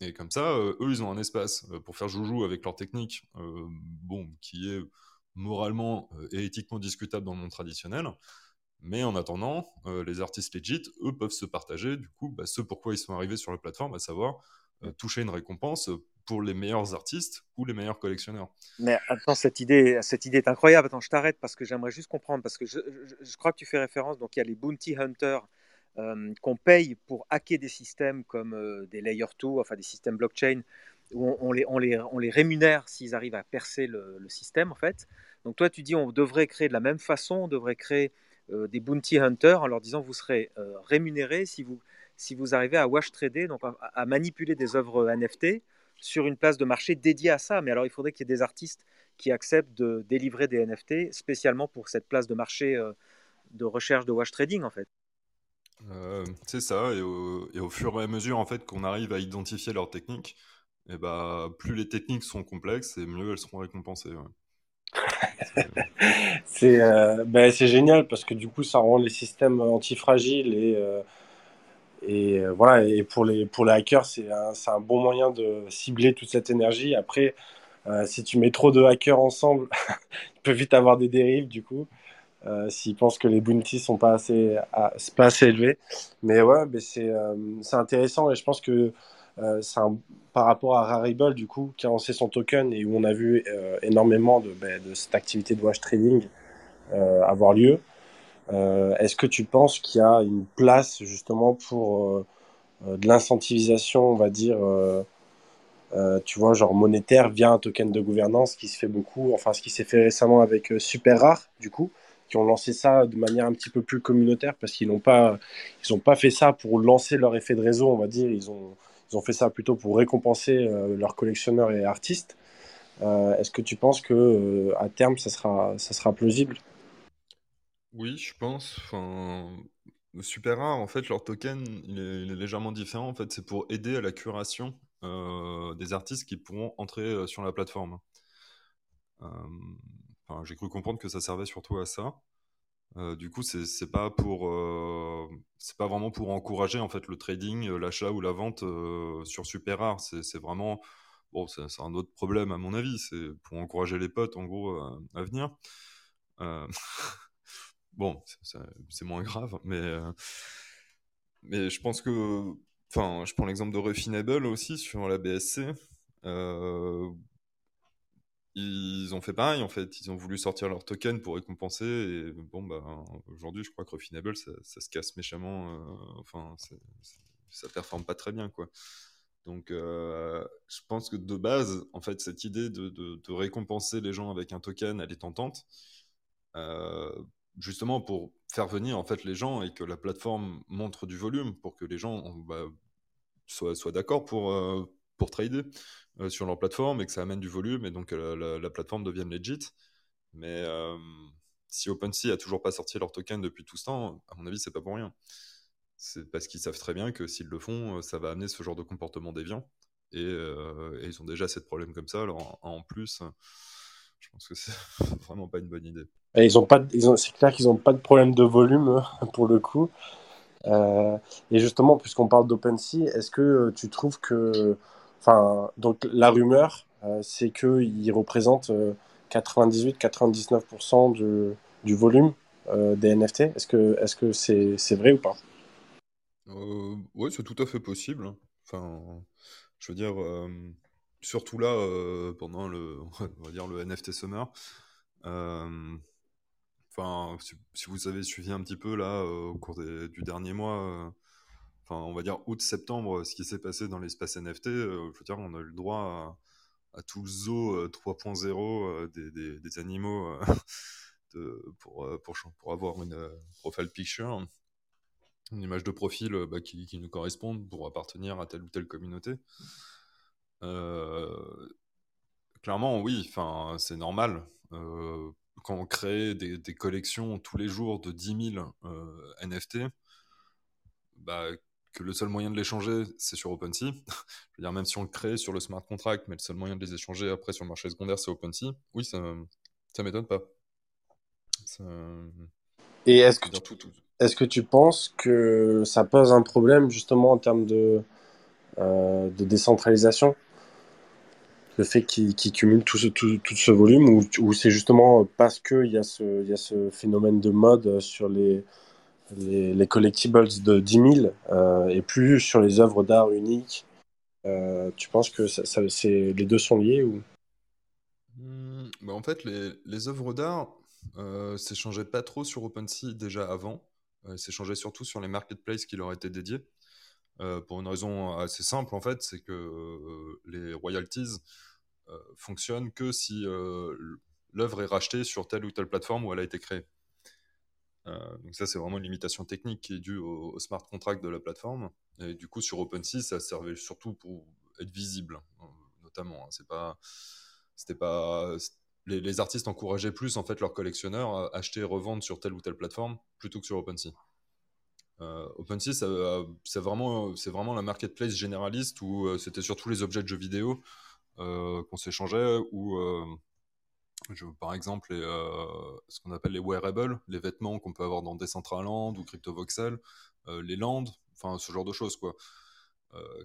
Et comme ça, euh, eux, ils ont un espace euh, pour faire joujou avec leur technique, euh, bon, qui est moralement et éthiquement discutable dans le monde traditionnel. Mais en attendant, les artistes legit, eux, peuvent se partager, du coup, bah, ce pourquoi ils sont arrivés sur la plateforme, à savoir toucher une récompense pour les meilleurs artistes ou les meilleurs collectionneurs. Mais attends, cette idée, cette idée est incroyable. Attends, je t'arrête parce que j'aimerais juste comprendre, parce que je, crois que tu fais référence, donc il y a les bounty hunters euh, qu'on paye pour hacker des systèmes comme euh, des layer 2, enfin des systèmes blockchain, où on, les, on, les, on les, rémunère s'ils arrivent à percer le, système en fait. Donc toi tu dis on devrait créer de la même façon, on devrait créer euh, des bounty hunters en leur disant vous serez rémunéré si vous, si vous arrivez à wash trader, donc à, manipuler des œuvres NFT sur une place de marché dédiée à ça. Mais alors il faudrait qu'il y ait des artistes qui acceptent de délivrer des NFT spécialement pour cette place de marché de recherche de wash trading en fait. Euh, c'est ça, et au, fur et à mesure en fait qu'on arrive à identifier leurs techniques, et bah plus les techniques sont complexes et mieux elles seront récompensées. (laughs) c'est euh, ben, c'est génial parce que du coup ça rend les systèmes antifragiles et euh, et voilà et pour les pour les hackers c'est un, un, bon moyen de cibler toute cette énergie. Après si tu mets trop de hackers ensemble, (laughs) il peut vite avoir des dérives du coup. Euh, s'ils pensent que les bounties sont pas assez, pas assez élevés. Mais ouais, mais c'est euh, intéressant et je pense que euh, c'est par rapport à Rarible, du coup, qui a lancé son token et où on a vu énormément de, ben, de, cette activité de wash trading avoir lieu. Est-ce que tu penses qu'il y a une place justement pour de l'incentivisation, on va dire, euh, tu vois, genre monétaire via un token de gouvernance qui se fait beaucoup, enfin ce qui s'est fait récemment avec euh, Super Rare, du coup, qui ont lancé ça de manière un petit peu plus communautaire parce qu'ils n'ont pas, ils pas fait ça pour lancer leur effet de réseau, on va dire, ils ont, ils ont fait ça plutôt pour récompenser euh, leurs collectionneurs et artistes. Euh, Est-ce que tu penses que euh, à terme ça sera, ça sera plausible? Oui, je pense. Super Rare, en fait, leur token, il est, légèrement différent. En fait, c'est pour aider à la curation euh, des artistes qui pourront entrer euh, sur la plateforme. Euh, enfin, j'ai cru comprendre que ça servait surtout à ça. Du coup, c'est pas pour, c'est pas vraiment pour encourager en fait le trading, l'achat ou la vente sur Super Rare. C'est vraiment, bon, c'est un autre problème à mon avis. C'est pour encourager les potes en gros à venir. (laughs) Bon, c'est moins grave, mais euh, mais je pense que, enfin, je prends l'exemple de Refinable aussi sur la BSC. Euh, ils ont fait pareil en fait, ils ont voulu sortir leur token pour récompenser et bon bah aujourd'hui je crois que Refinable ça, ça se casse méchamment, euh, enfin c'est- ça performe pas très bien quoi. Donc je pense que de base en fait cette idée de, récompenser les gens avec un token elle est tentante, justement pour faire venir en fait les gens et que la plateforme montre du volume pour que les gens bah, soient, d'accord pour, euh, pour trader euh, sur leur plateforme et que ça amène du volume et donc la, la- la plateforme devienne legit. Mais euh, si OpenSea a toujours pas sorti leur token depuis tout ce temps, à mon avis, c'est pas pour rien. C'est parce qu'ils savent très bien que s'ils le font, ça va amener ce genre de comportement déviant. Et, ils ont déjà assez de problèmes comme ça. Alors en, plus, je pense que c'est (laughs) vraiment pas une bonne idée. Et ils ont pas, c'est clair qu'ils n'ont pas de problème de volume pour le coup. Euh, et justement, puisqu'on parle d'OpenSea, est-ce que euh, tu trouves que, enfin, donc la rumeur, euh, c'est qu'ils représentent 98-99% du, du volume euh, des NFT. Est-ce que, est-ce que c'est, c'est vrai ou pas? Ouais, c'est tout à fait possible. hein. Enfin, je veux dire, euh, surtout là, euh, pendant le, (laughs) on va dire le NFT Summer. euh, Enfin, si, vous avez suivi un petit peu là euh, au cours du dernier mois, enfin, on va dire août-septembre, ce qui s'est passé dans l'espace NFT, je veux dire, on a eu le droit à, à tout zoo euh, 3.0 euh, des, des- animaux (laughs) pour, pour, pour avoir une profile picture, une image de profil bah, qui, qui nous corresponde pour appartenir à telle ou telle communauté. Euh, clairement, oui, enfin, c'est normal. Euh, quand on crée des, des collections tous les jours de 10 000 euh, NFT, bah, que le seul moyen de l'échanger, c'est sur OpenSea. (laughs) Je veux dire, même si on le crée sur le smart contract, mais le seul moyen de les échanger après sur le marché secondaire, c'est OpenSea. Oui, ça, ça m'étonne pas. Ça- Et est-ce que tu, tout, que tu penses que ça pose un problème justement en termes de, euh, de décentralisation? Le fait qu'ils qu'ils cumulent tout ce, volume ou, c'est justement parce qu'il y a ce, y a ce phénomène de mode sur les, les, les collectibles de 10 000 euh, et plus sur les œuvres d'art uniques. Euh, tu penses que les deux sont liés ou... Hmm, bah, en fait, les, œuvres d'art euh, s'échangeaient pas trop sur OpenSea déjà avant. Euh, s'échangeaient surtout sur les marketplaces qui leur étaient dédiés. Euh, pour une raison assez simple, en fait, c'est que euh, les royalties euh, fonctionnent que si euh, l'œuvre est rachetée sur telle ou telle plateforme où elle a été créée. Donc ça, c'est vraiment une limitation technique qui est due au, au smart contract de la plateforme. Et du coup, sur OpenSea, ça servait surtout pour être visible, hein, notamment. hein. C'est pas, c'était pas, les, les artistes encourageaient plus en fait leurs collectionneurs à acheter et revendre sur telle ou telle plateforme plutôt que sur OpenSea. Euh, OpenSea, euh, c'est vraiment, c'est vraiment la marketplace généraliste où euh, c'était surtout les objets de jeux vidéo euh, qu'on s'échangeait, ou euh, par exemple euh, ce qu'on appelle les wearables, les vêtements qu'on peut avoir dans Decentraland ou CryptoVoxel, euh, les lands, enfin ce genre de choses quoi. Euh,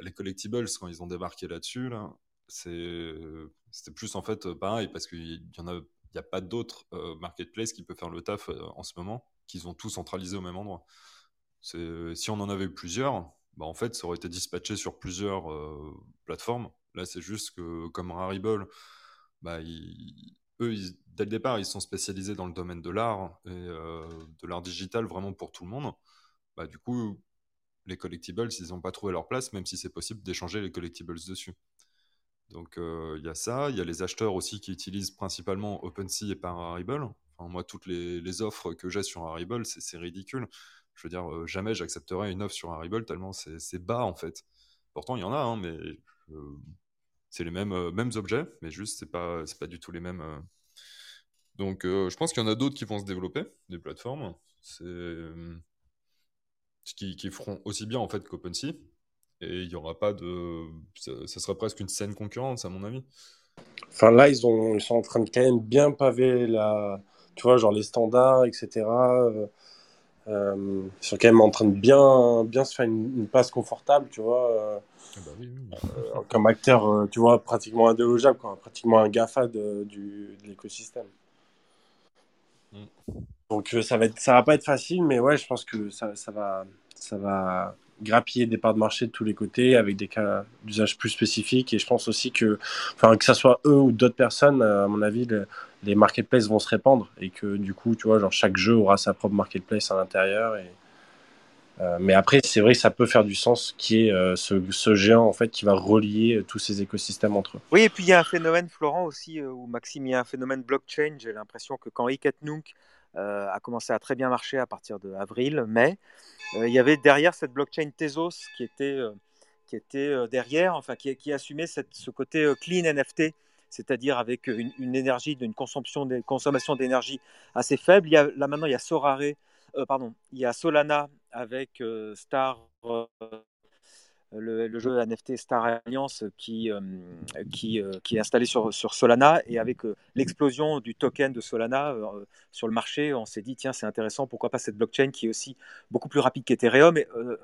les collectibles, quand ils ont débarqué là-dessus, là, c'était plus en fait euh, pareil parce qu'il y a, n'y a pas d'autres euh, marketplaces qui peuvent faire le taf euh, en ce moment, qu'ils ont tout centralisé au même endroit. C'est, si on en avait eu plusieurs, bah en fait, ça aurait été dispatché sur plusieurs euh, plateformes. Là, c'est juste que, comme Rarible, bah, eux, dès le départ, ils sont spécialisés dans le domaine de l'art et euh, de l'art digital vraiment pour tout le monde. Bah, du coup, les collectibles, ils n'ont pas trouvé leur place, même si c'est possible d'échanger les collectibles dessus. Donc il y a ça, il y a les acheteurs aussi qui utilisent principalement OpenSea et Pararible. Enfin, moi, toutes les, les offres que j'ai sur Harible, c'est ridicule. Je veux dire, jamais j'accepterai une offre sur Harible tellement c'est bas en fait. Pourtant, il y en a, hein, mais c'est les mêmes, mêmes objets, mais juste, c'est pas, pas du tout les mêmes. Donc, je pense qu'il y en a d'autres qui vont se développer, des plateformes, qui, qui feront aussi bien en fait qu'OpenSea. Et il y aura pas de. Ça, ça, sera presque une saine concurrence, à mon avis. Enfin, là, ils sont en train de quand même bien paver la. Tu vois, genre les standards, etc. Euh, ils sont quand même en train de bien, bien se faire une, place confortable, tu vois. Euh, ah bah oui, oui. Euh, comme acteur, tu vois, pratiquement indélogeable, quoi, pratiquement un GAFA de, du, de l'écosystème. Mm. Donc ça va être, ça va pas être facile, mais ouais, je pense que ça, ça va, ça va grappiller des parts de marché de tous les côtés avec des cas d'usage plus spécifiques. Et je pense aussi que, enfin, que ça soit eux ou d'autres personnes, à mon avis, les marketplaces vont se répandre et que du coup, tu vois, genre chaque jeu aura sa propre marketplace à l'intérieur. Euh, mais après, c'est vrai que ça peut faire du sens qui est euh, ce, ce, géant en fait qui va relier tous ces écosystèmes entre eux. Oui, et puis il y a un phénomène, Florent aussi, euh, ou Maxime, il y a un phénomène blockchain. J'ai l'impression que quand Ricket Nunk a commencé à très bien marcher à partir de avril, mai, il y avait derrière cette blockchain Tezos qui était, qui était derrière, enfin qui, qui assumait cette, ce côté clean NFT c'est-à-dire avec une, énergie, une consommation d'énergie assez faible. Il y a, là maintenant, il y a Sorare, euh, pardon, il y a Solana avec euh, Star, euh, le, jeu NFT Star Alliance qui, qui, qui, est installé sur, Solana et avec l'explosion du token de Solana sur le marché, on s'est dit tiens c'est intéressant, pourquoi pas cette blockchain qui est aussi beaucoup plus rapide qu'Ethereum.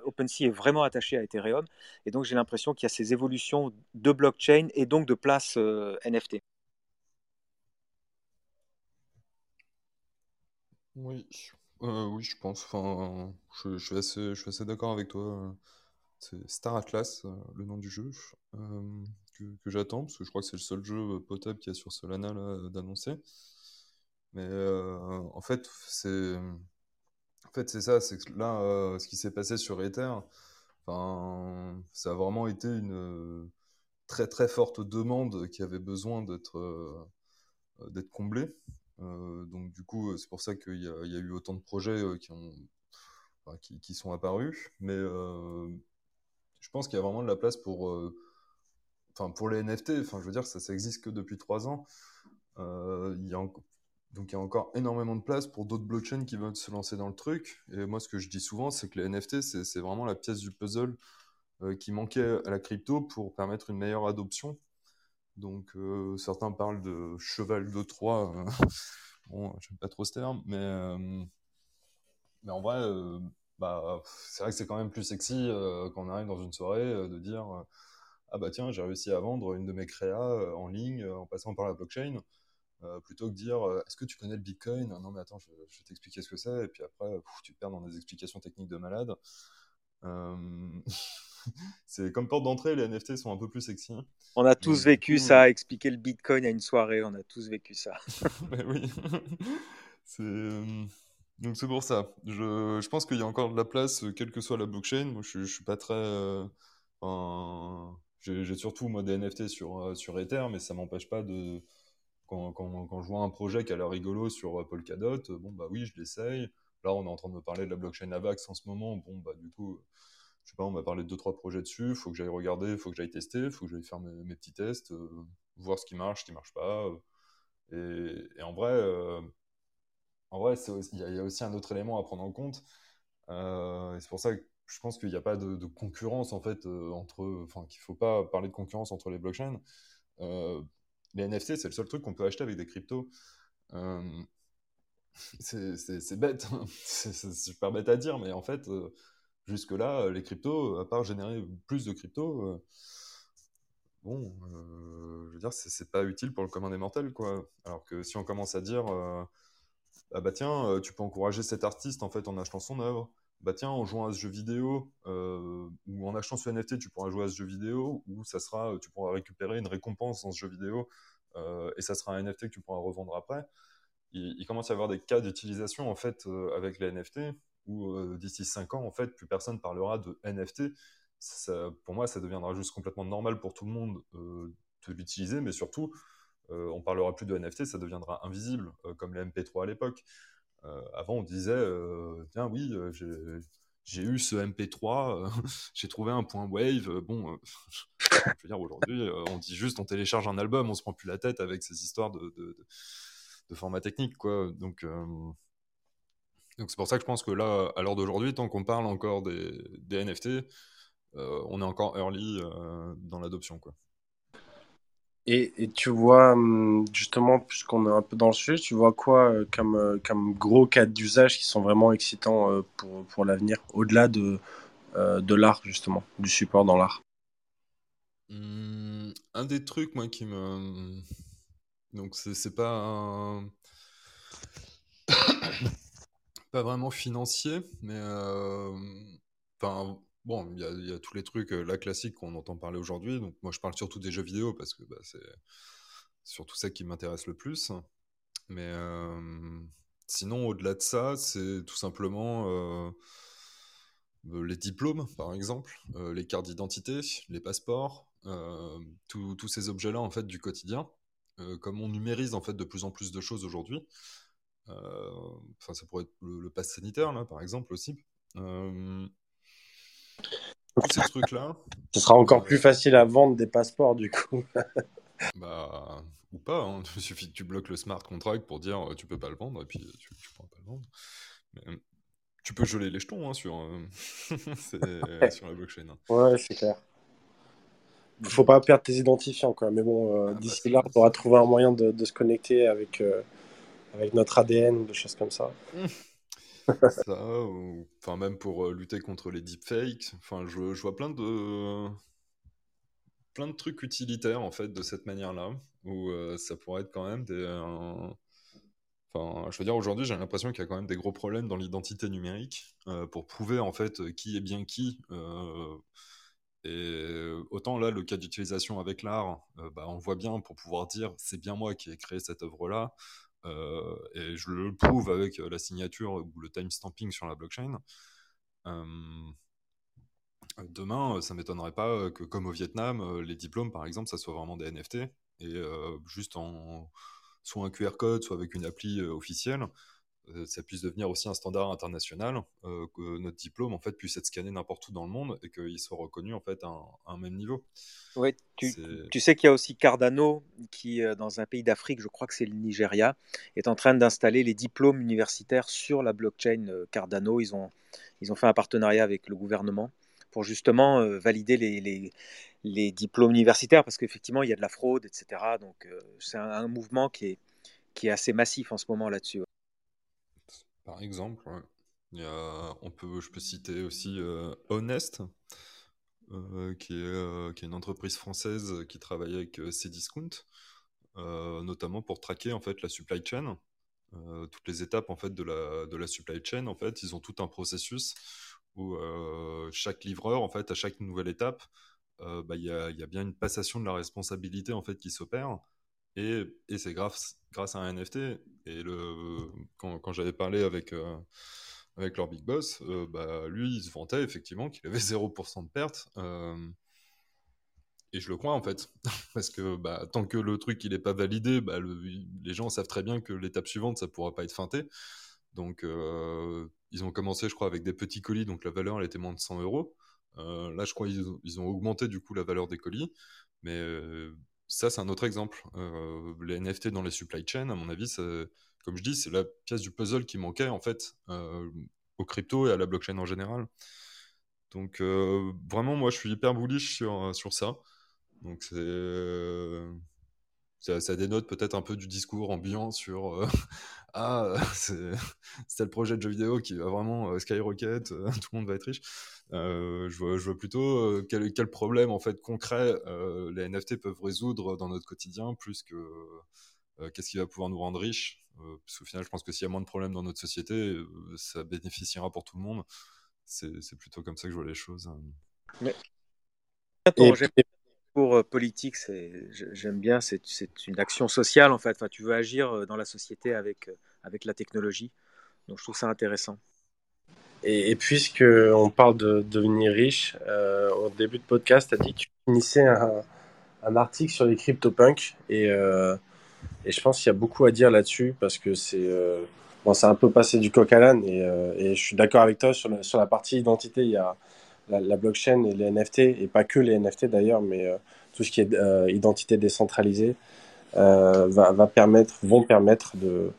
OpenSea est vraiment attaché à Ethereum et donc j'ai l'impression qu'il y a ces évolutions de blockchain et donc de place NFT. Oui, oui, je pense. Enfin, je suis assez, je suis assez d'accord avec toi. C'est Star Atlas, euh, le nom du jeu, euh, que, j'attends, parce que je crois que c'est le seul jeu euh, potable qu'il y a sur Solana d'annoncer. Mais en fait, c'est en fait, ça, c'est que là, ce qui s'est passé sur Ether, ça a vraiment été une très très forte demande qui avait besoin d'être comblée. donc du coup, c'est pour ça qu'il y, y, a eu autant de projets qui ont qui, qui, sont apparus. Mais je pense qu'il y a vraiment de la place pour, euh, enfin, pour les NFT. Enfin, je veux dire, ça, ça existe que depuis trois ans. Euh, il y a donc il y a encore énormément de place pour d'autres blockchains qui veulent se lancer dans le truc. Et moi, ce que je dis souvent, c'est que les NFT, c'est vraiment la pièce du puzzle euh, qui manquait à la crypto pour permettre une meilleure adoption. Donc certains parlent de cheval de Troie. (laughs) bon, j'aime pas trop ce terme, mais, mais en vrai, bah, c'est vrai que c'est quand même plus sexy euh, quand on arrive dans une soirée euh, de dire euh, ah bah tiens j'ai réussi à vendre une de mes créas en ligne en passant par la blockchain. Plutôt que dire est-ce que tu connais le bitcoin? Non mais attends je, vais t'expliquer ce que c'est et puis après tu perds dans des explications techniques de malade. (laughs) C'est comme porte d'entrée les NFT sont un peu plus sexy. On a tous vécu ça expliquer le bitcoin à une soirée on a tous vécu ça. (laughs) Oui. (laughs) C'est donc c'est pour ça. Je, pense qu'il y a encore de la place, euh, quelle que soit la blockchain. Moi, je, je suis pas très. Euh, j'ai surtout moi des NFT sur, euh, sur Ether, mais ça m'empêche pas de. Quand, quand, quand, je vois un projet qui a l'air rigolo sur Polkadot, bon bah oui, je l'essaye. Là, on est en train de me parler de la blockchain Avax en ce moment. Bon bah du coup, je sais pas, on m'a parlé de deux trois projets dessus. Faut que j'aille regarder, faut que j'aille tester, faut que j'aille faire mes, petits tests, voir ce qui marche, ce qui marche pas. Et en vrai en vrai, il y, a aussi un autre élément à prendre en compte. Euh, c'est pour ça que je pense qu'il n'y a pas de, concurrence en fait euh, entre, enfin qu'il faut pas parler de concurrence entre les blockchains. Euh, les NFT, c'est le seul truc qu'on peut acheter avec des cryptos. (laughs) c'est bête, (laughs) c'est super bête à dire, mais en fait, jusque là, les cryptos, à part générer plus de cryptos, bon, je veux dire, c'est pas utile pour le commun des mortels, quoi. Alors que si on commence à dire ah bah tiens, euh, tu peux encourager cet artiste en fait en achetant son œuvre. Bah tiens, en jouant à ce jeu vidéo euh, ou en achetant ce NFT, tu pourras jouer à ce jeu vidéo ou ça sera, tu pourras récupérer une récompense dans ce jeu vidéo euh, et ça sera un NFT que tu pourras revendre après. Il, commence à y avoir des cas d'utilisation en fait avec les NFT où d'ici 5 ans en fait plus personne parlera de NFT. pour moi, ça deviendra juste complètement normal pour tout le monde de l'utiliser, mais surtout, euh, on parlera plus de NFT, ça deviendra invisible, euh, comme les MP3 à l'époque. Euh, avant, on disait, euh, tiens, oui, j'ai eu ce MP3, euh, (laughs) j'ai trouvé un point wave. bon, (laughs) je veux dire, aujourd'hui, on dit juste, on télécharge un album, on se prend plus la tête avec ces histoires de, format technique, quoi. Donc, donc c'est pour ça que je pense que là, à l'heure d'aujourd'hui, tant qu'on parle encore des, des NFT, on est encore early dans l'adoption, quoi. Et, tu vois, hum, justement, puisqu'on est un peu dans le sujet, tu vois quoi euh, comme, euh, comme gros cas d'usage qui sont vraiment excitants euh, pour, pour l'avenir, au-delà de, de l'art, justement, du support dans l'art? Hum, un des trucs, moi, qui me... Donc, c'est pas (coughs) pas vraiment financier, mais... Enfin, bon, il y a, tous les trucs, là, classiques qu'on entend parler aujourd'hui. Donc, moi, je parle surtout des jeux vidéo, parce que bah, c'est surtout ça qui m'intéresse le plus. Mais sinon, au-delà de ça, c'est tout simplement les diplômes, par exemple, les cartes d'identité, les passeports, tous ces objets-là, en fait, du quotidien. Comme on numérise, en fait, de plus en plus de choses aujourd'hui. Enfin, ça pourrait être le, le pass sanitaire, là, par exemple, aussi. Ce sera encore euh, plus facile à vendre des passeports, du coup. (laughs) Bah, ou pas, hein. Il suffit que tu bloques le smart contract pour dire euh, tu peux pas le vendre et puis tu, tu pourras pas le vendre. Mais, euh, tu peux geler les jetons hein, sur, euh, (laughs) sur la blockchain. hein. Ouais, c'est clair. Faut pas perdre tes identifiants, quoi. Mais bon, euh, Ah bah, d'ici là, on pourra trouver un moyen de, de se connecter avec, euh, avec notre ADN des choses comme ça. Ça, ou enfin même pour euh, lutter contre les deepfakes. Enfin, je, vois plein de plein de trucs utilitaires en fait de cette manière-là, où euh, ça pourrait être quand même des. euh, Enfin, je veux dire, aujourd'hui, j'ai l'impression qu'il y a quand même des gros problèmes dans l'identité numérique pour prouver en fait qui est bien qui. et autant là, le cas d'utilisation avec l'art, bah, on voit bien pour pouvoir dire c'est bien moi qui ai créé cette œuvre-là, et je le prouve avec euh, la signature ou le timestamping sur la blockchain. Euh, demain, euh, ça m'étonnerait pas euh, que, comme au Vietnam, euh, les diplômes, par exemple, ça soit vraiment des NFT, et euh, juste en soit un QR code, soit avec une appli euh, officielle, euh, ça puisse devenir aussi un standard international, euh, que notre diplôme en fait puisse être scanné n'importe où dans le monde et qu'il soit reconnu en fait à un, à un même niveau. Ouais, tu, sais qu'il y a aussi Cardano qui, euh, dans un pays d'Afrique, je crois que c'est le Nigeria, est en train d'installer les diplômes universitaires sur la blockchain euh, Cardano. Ils ont, ils ont fait un partenariat avec le gouvernement pour justement euh, valider les, les, les diplômes universitaires parce qu'effectivement, il y a de la fraude, etc. Donc, euh, c'est un, un mouvement qui est, qui est assez massif en ce moment là-dessus. ouais. Par exemple, on peut, je peux citer aussi euh, Honest, euh, qui est, euh, qui est une entreprise française qui travaille avec Cdiscount, notamment pour traquer en fait la supply chain, toutes les étapes en fait de la, de la supply chain. En fait, ils ont tout un processus où chaque livreur, en fait, à chaque nouvelle étape, bah, il y y a bien une passation de la responsabilité en fait qui s'opère. Et, c'est grâce, grâce à un NFT. Et quand, j'avais parlé avec, euh, avec leur big boss, euh, bah, lui, il se vantait effectivement qu'il avait (laughs) 0% de perte. euh, et je le crois en fait. (laughs) Parce que bah, tant que le truc n'est pas validé, bah, le- les gens savent très bien que l'étape suivante, ça ne pourra pas être feinté. Donc ils ont commencé, je crois, avec des petits colis, donc la valeur elle était moins de 100 euros. Là, je crois qu'ils ont, ils ont augmenté du coup la valeur des colis. Mais ça, c'est un autre exemple. Euh, les NFT dans les supply chains, à mon avis, comme je dis, c'est la pièce du puzzle qui manquait en fait euh, aux crypto et à la blockchain en général. Donc euh, vraiment, moi, je suis hyper bullish sur, sur ça. Donc c'est ça, ça dénote peut-être un peu du discours ambiant sur euh, (laughs) ah euh, (laughs) c'est c'est le projet de jeu vidéo qui va vraiment euh, skyrocket, euh, (laughs) tout le monde va être riche. Euh, je vois, je vois plutôt euh, quel, quel problème en fait concret euh, les NFT peuvent résoudre dans notre quotidien plus que euh, qu'est-ce qui va pouvoir nous rendre riches. Euh, parce qu'au final, je pense que s'il y a moins de problèmes dans notre société, euh, ça bénéficiera pour tout le monde. C'est c'est plutôt comme ça que je vois les choses. hein. Mais et- pour euh, politique, j'aime bien, c'est une action sociale en fait. Enfin, tu veux agir euh, dans la société avec, euh, avec la technologie. Donc, je trouve ça intéressant. et, et puisqu'on parle de devenir riche, au début de podcast, tu as dit que tu finissais un, un article sur les CryptoPunks et, et je pense qu'il y a beaucoup à dire là-dessus parce que c'est euh, bon, un peu passé du coq à l'âne et, et je suis d'accord avec toi sur la, sur la partie identité. Il y a la, blockchain et les NFT et pas que les NFT d'ailleurs, mais euh, tout ce qui est euh, identité décentralisée euh, va, permettre, vont permettre de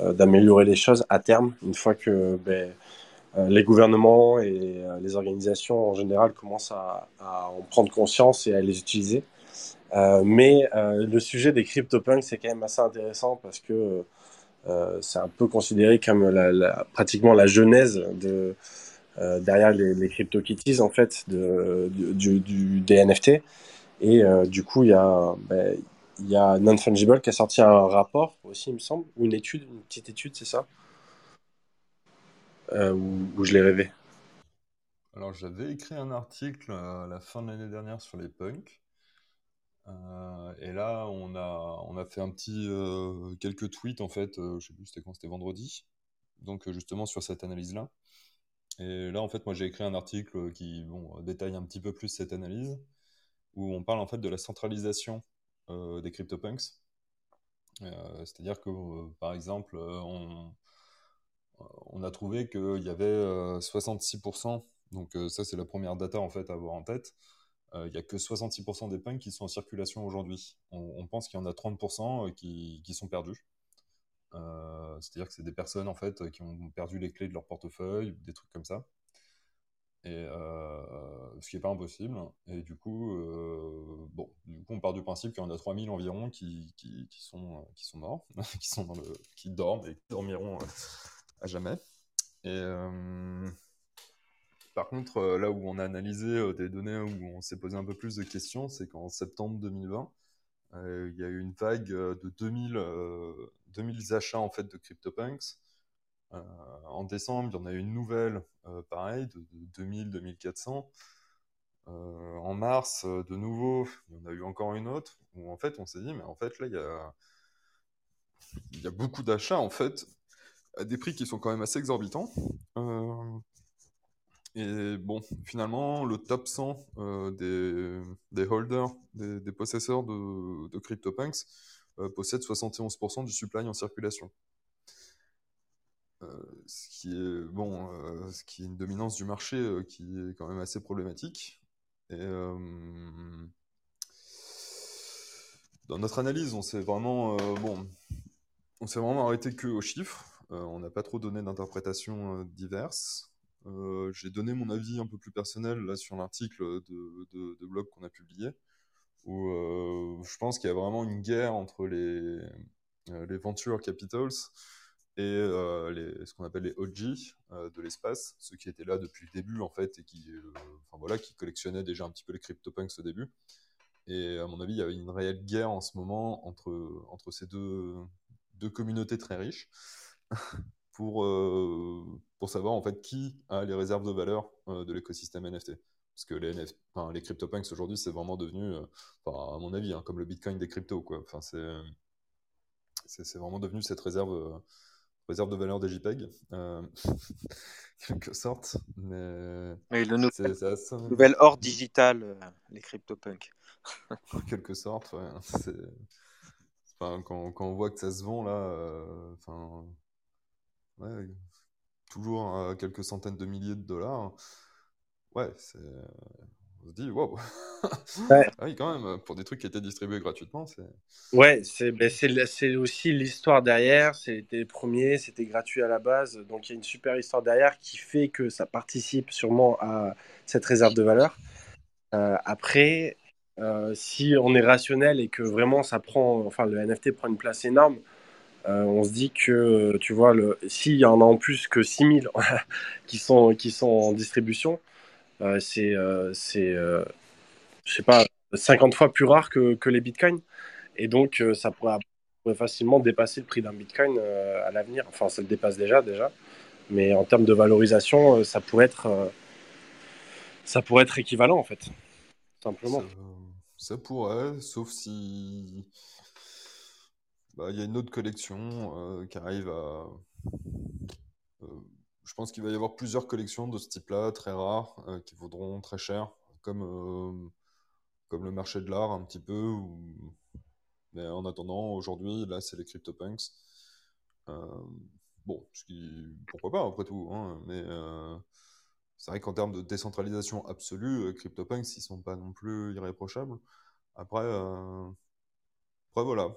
d'améliorer les choses à terme une fois que ben, les gouvernements et les organisations en général commencent à, en prendre conscience et à les utiliser. Mais le sujet des CryptoPunks, c'est quand même assez intéressant parce que c'est un peu considéré comme pratiquement la genèse de, euh, derrière les, les CryptoKitties, en fait, de, du, des NFT. Et euh, du coup, il y a, il y a Non-Fungible qui a sorti un rapport aussi, il me semble, ou une étude, une petite étude, c'est ça euh, où, je l'ai rêvé. Alors, j'avais écrit un article à la fin de l'année dernière sur les punks. Euh, et là, on a, on a fait un petit, euh, quelques tweets en fait. Euh, je sais plus c'était quand, c'était vendredi. Donc euh, justement sur cette analyse-là. Et là, en fait, moi j'ai écrit un article qui détaille un petit peu plus cette analyse, où on parle en fait de la centralisation euh, des CryptoPunks. Euh, c'est-à-dire que, euh, par exemple, euh, on, a trouvé qu'il y avait euh, 66%, donc ça c'est la première data en fait à avoir en tête, il n'y a que 66% des punks qui sont en circulation aujourd'hui. On, pense qu'il y en a 30% qui, qui sont perdus. Euh, c'est-à-dire que c'est des personnes en fait qui ont perdu les clés de leur portefeuille, des trucs comme ça. Et euh, ce qui n'est pas impossible. Et du coup, euh, bon, du coup, on part du principe qu'il y en a 3000 environ qui, qui, sont, qui sont morts, (laughs) qui, sont qui dorment et qui dormiront à jamais. Et par contre, là où on a analysé des données où on s'est posé un peu plus de questions, c'est qu'en septembre 2020, euh, il y a eu une vague de 2000, euh, 2000 achats en fait de CryptoPunks. Euh, en décembre, il y en a eu une nouvelle, euh, pareil, de, de 2000, 2400. Euh, en mars, de nouveau, il y en a eu encore une autre, où en fait on s'est dit, mais en fait là, il y a, beaucoup d'achats en fait, à des prix qui sont quand même assez exorbitants. Et bon, finalement, le top 100 euh, des, holders, des, possesseurs de, CryptoPunks, possède 71% du supply en circulation. Euh, ce qui est bon, euh, ce qui est une dominance du marché euh, qui est quand même assez problématique. Euh, dans notre analyse, on s'est vraiment euh, arrêté que aux chiffres. Euh, on n'a pas trop donné d'interprétations euh, diverses. Euh, j'ai donné mon avis un peu plus personnel sur l'article de blog qu'on a publié, où euh, je pense qu'il y a vraiment une guerre entre les, euh, les venture capitals et euh, ce qu'on appelle les OG de l'espace, ceux qui étaient là depuis le début en fait et qui, enfin, voilà, qui collectionnaient déjà un petit peu les CryptoPunks au début. Et à mon avis, il y a une réelle guerre en ce moment entre, ces deux, communautés très riches (laughs) pour, pour savoir en fait qui a les réserves de valeur de l'écosystème NFT. Parce que les, enfin, les CryptoPunks aujourd'hui, c'est vraiment devenu, euh, enfin, à mon avis, hein, comme le Bitcoin des cryptos. Quoi. Enfin, c'est, c'est, vraiment devenu cette réserve, euh, réserve de valeur des JPEG, euh, (laughs) quelque sorte. Mais Et le nou- c'est, c'est assez... nouvel or digital, euh, les CryptoPunks. (laughs) En quelque sorte, ouais. C'est... Enfin, quand, quand on voit que ça se vend là, enfin, ouais, toujours à quelques centaines de milliers de dollars, ouais, c'est... on se dit, wow, Ouais. (laughs) ah oui, quand même, pour des trucs qui étaient distribués gratuitement, c'est... Ouais, c'est ben, c'est le- c'est aussi l'histoire derrière. C'était les premiers, c'était gratuit à la base. Donc il y a une super histoire derrière qui fait que ça participe sûrement à cette réserve de valeur. Euh, après, euh, si on est rationnel et que vraiment ça prend, enfin le NFT prend une place énorme, euh, on se dit que, tu vois, le, s'il y en a en plus que 6000 (laughs) qui sont, qui sont en distribution, euh, c'est, euh, c'est euh, je sais pas, 50 fois plus rare que, que les bitcoins. Et donc, euh, ça pourrait, facilement dépasser le prix d'un bitcoin euh, à l'avenir. Enfin, ça le dépasse déjà, déjà. Mais en termes de valorisation, euh, ça pourrait être, euh, ça pourrait être équivalent, en fait, simplement. Ça, pourrait, sauf si... Bah, il y a une autre collection euh, qui arrive à... euh, je pense qu'il va y avoir plusieurs collections de ce type-là, très rares, euh, qui vaudront très cher, comme, euh, comme le marché de l'art un petit peu. Mais en attendant, aujourd'hui, là, c'est les CryptoPunks. Euh, bon, ce qui... pourquoi pas après tout, hein, mais c'est vrai qu'en termes de décentralisation absolue, CryptoPunks, ils sont pas non plus irréprochables. Après, après voilà,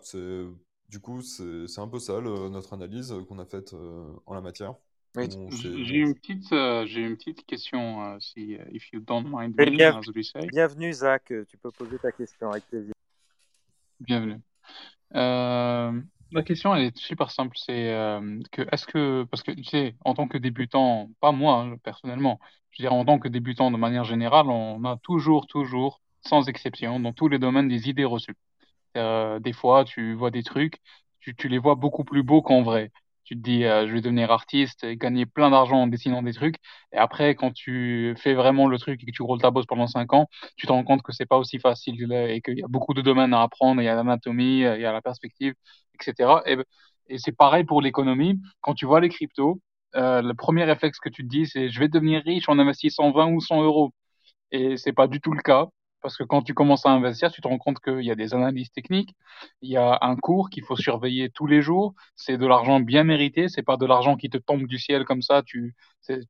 du coup, c'est un peu ça notre analyse qu'on a faite en la matière. Oui. On s'est- J- J'ai une petite, euh, j'ai une petite question, euh, si, euh, if you don't mind Oui, me, bien- as we say. Bienvenue Zach, tu peux poser ta question avec plaisir. Bienvenue. Euh, la question, elle est super simple. C'est euh, que, est-ce que, parce que tu sais, en tant que débutant, pas moi hein, personnellement, je veux dire, en tant que débutant de manière générale, on a toujours, toujours, sans exception, dans tous les domaines, des idées reçues. Euh, des fois, tu vois des trucs, tu, tu les vois beaucoup plus beaux qu'en vrai. Tu te dis, euh, je vais devenir artiste et gagner plein d'argent en dessinant des trucs. Et après, quand tu fais vraiment le truc et que tu roules ta bosse pendant cinq ans, tu te rends compte que c'est pas aussi facile et qu'il y a beaucoup de domaines à apprendre. Il y a l'anatomie, euh, il y a la perspective, etc. Et, et c'est pareil pour l'économie. Quand tu vois les cryptos, euh, le premier réflexe que tu te dis, c'est je vais devenir riche en investissant 20 ou 100 euros. Et c'est pas du tout le cas. Parce que quand tu commences à investir, tu te rends compte qu'il y a des analyses techniques, il y a un cours qu'il faut surveiller tous les jours. C'est de l'argent bien mérité, c'est pas de l'argent qui te tombe du ciel comme ça. Tu,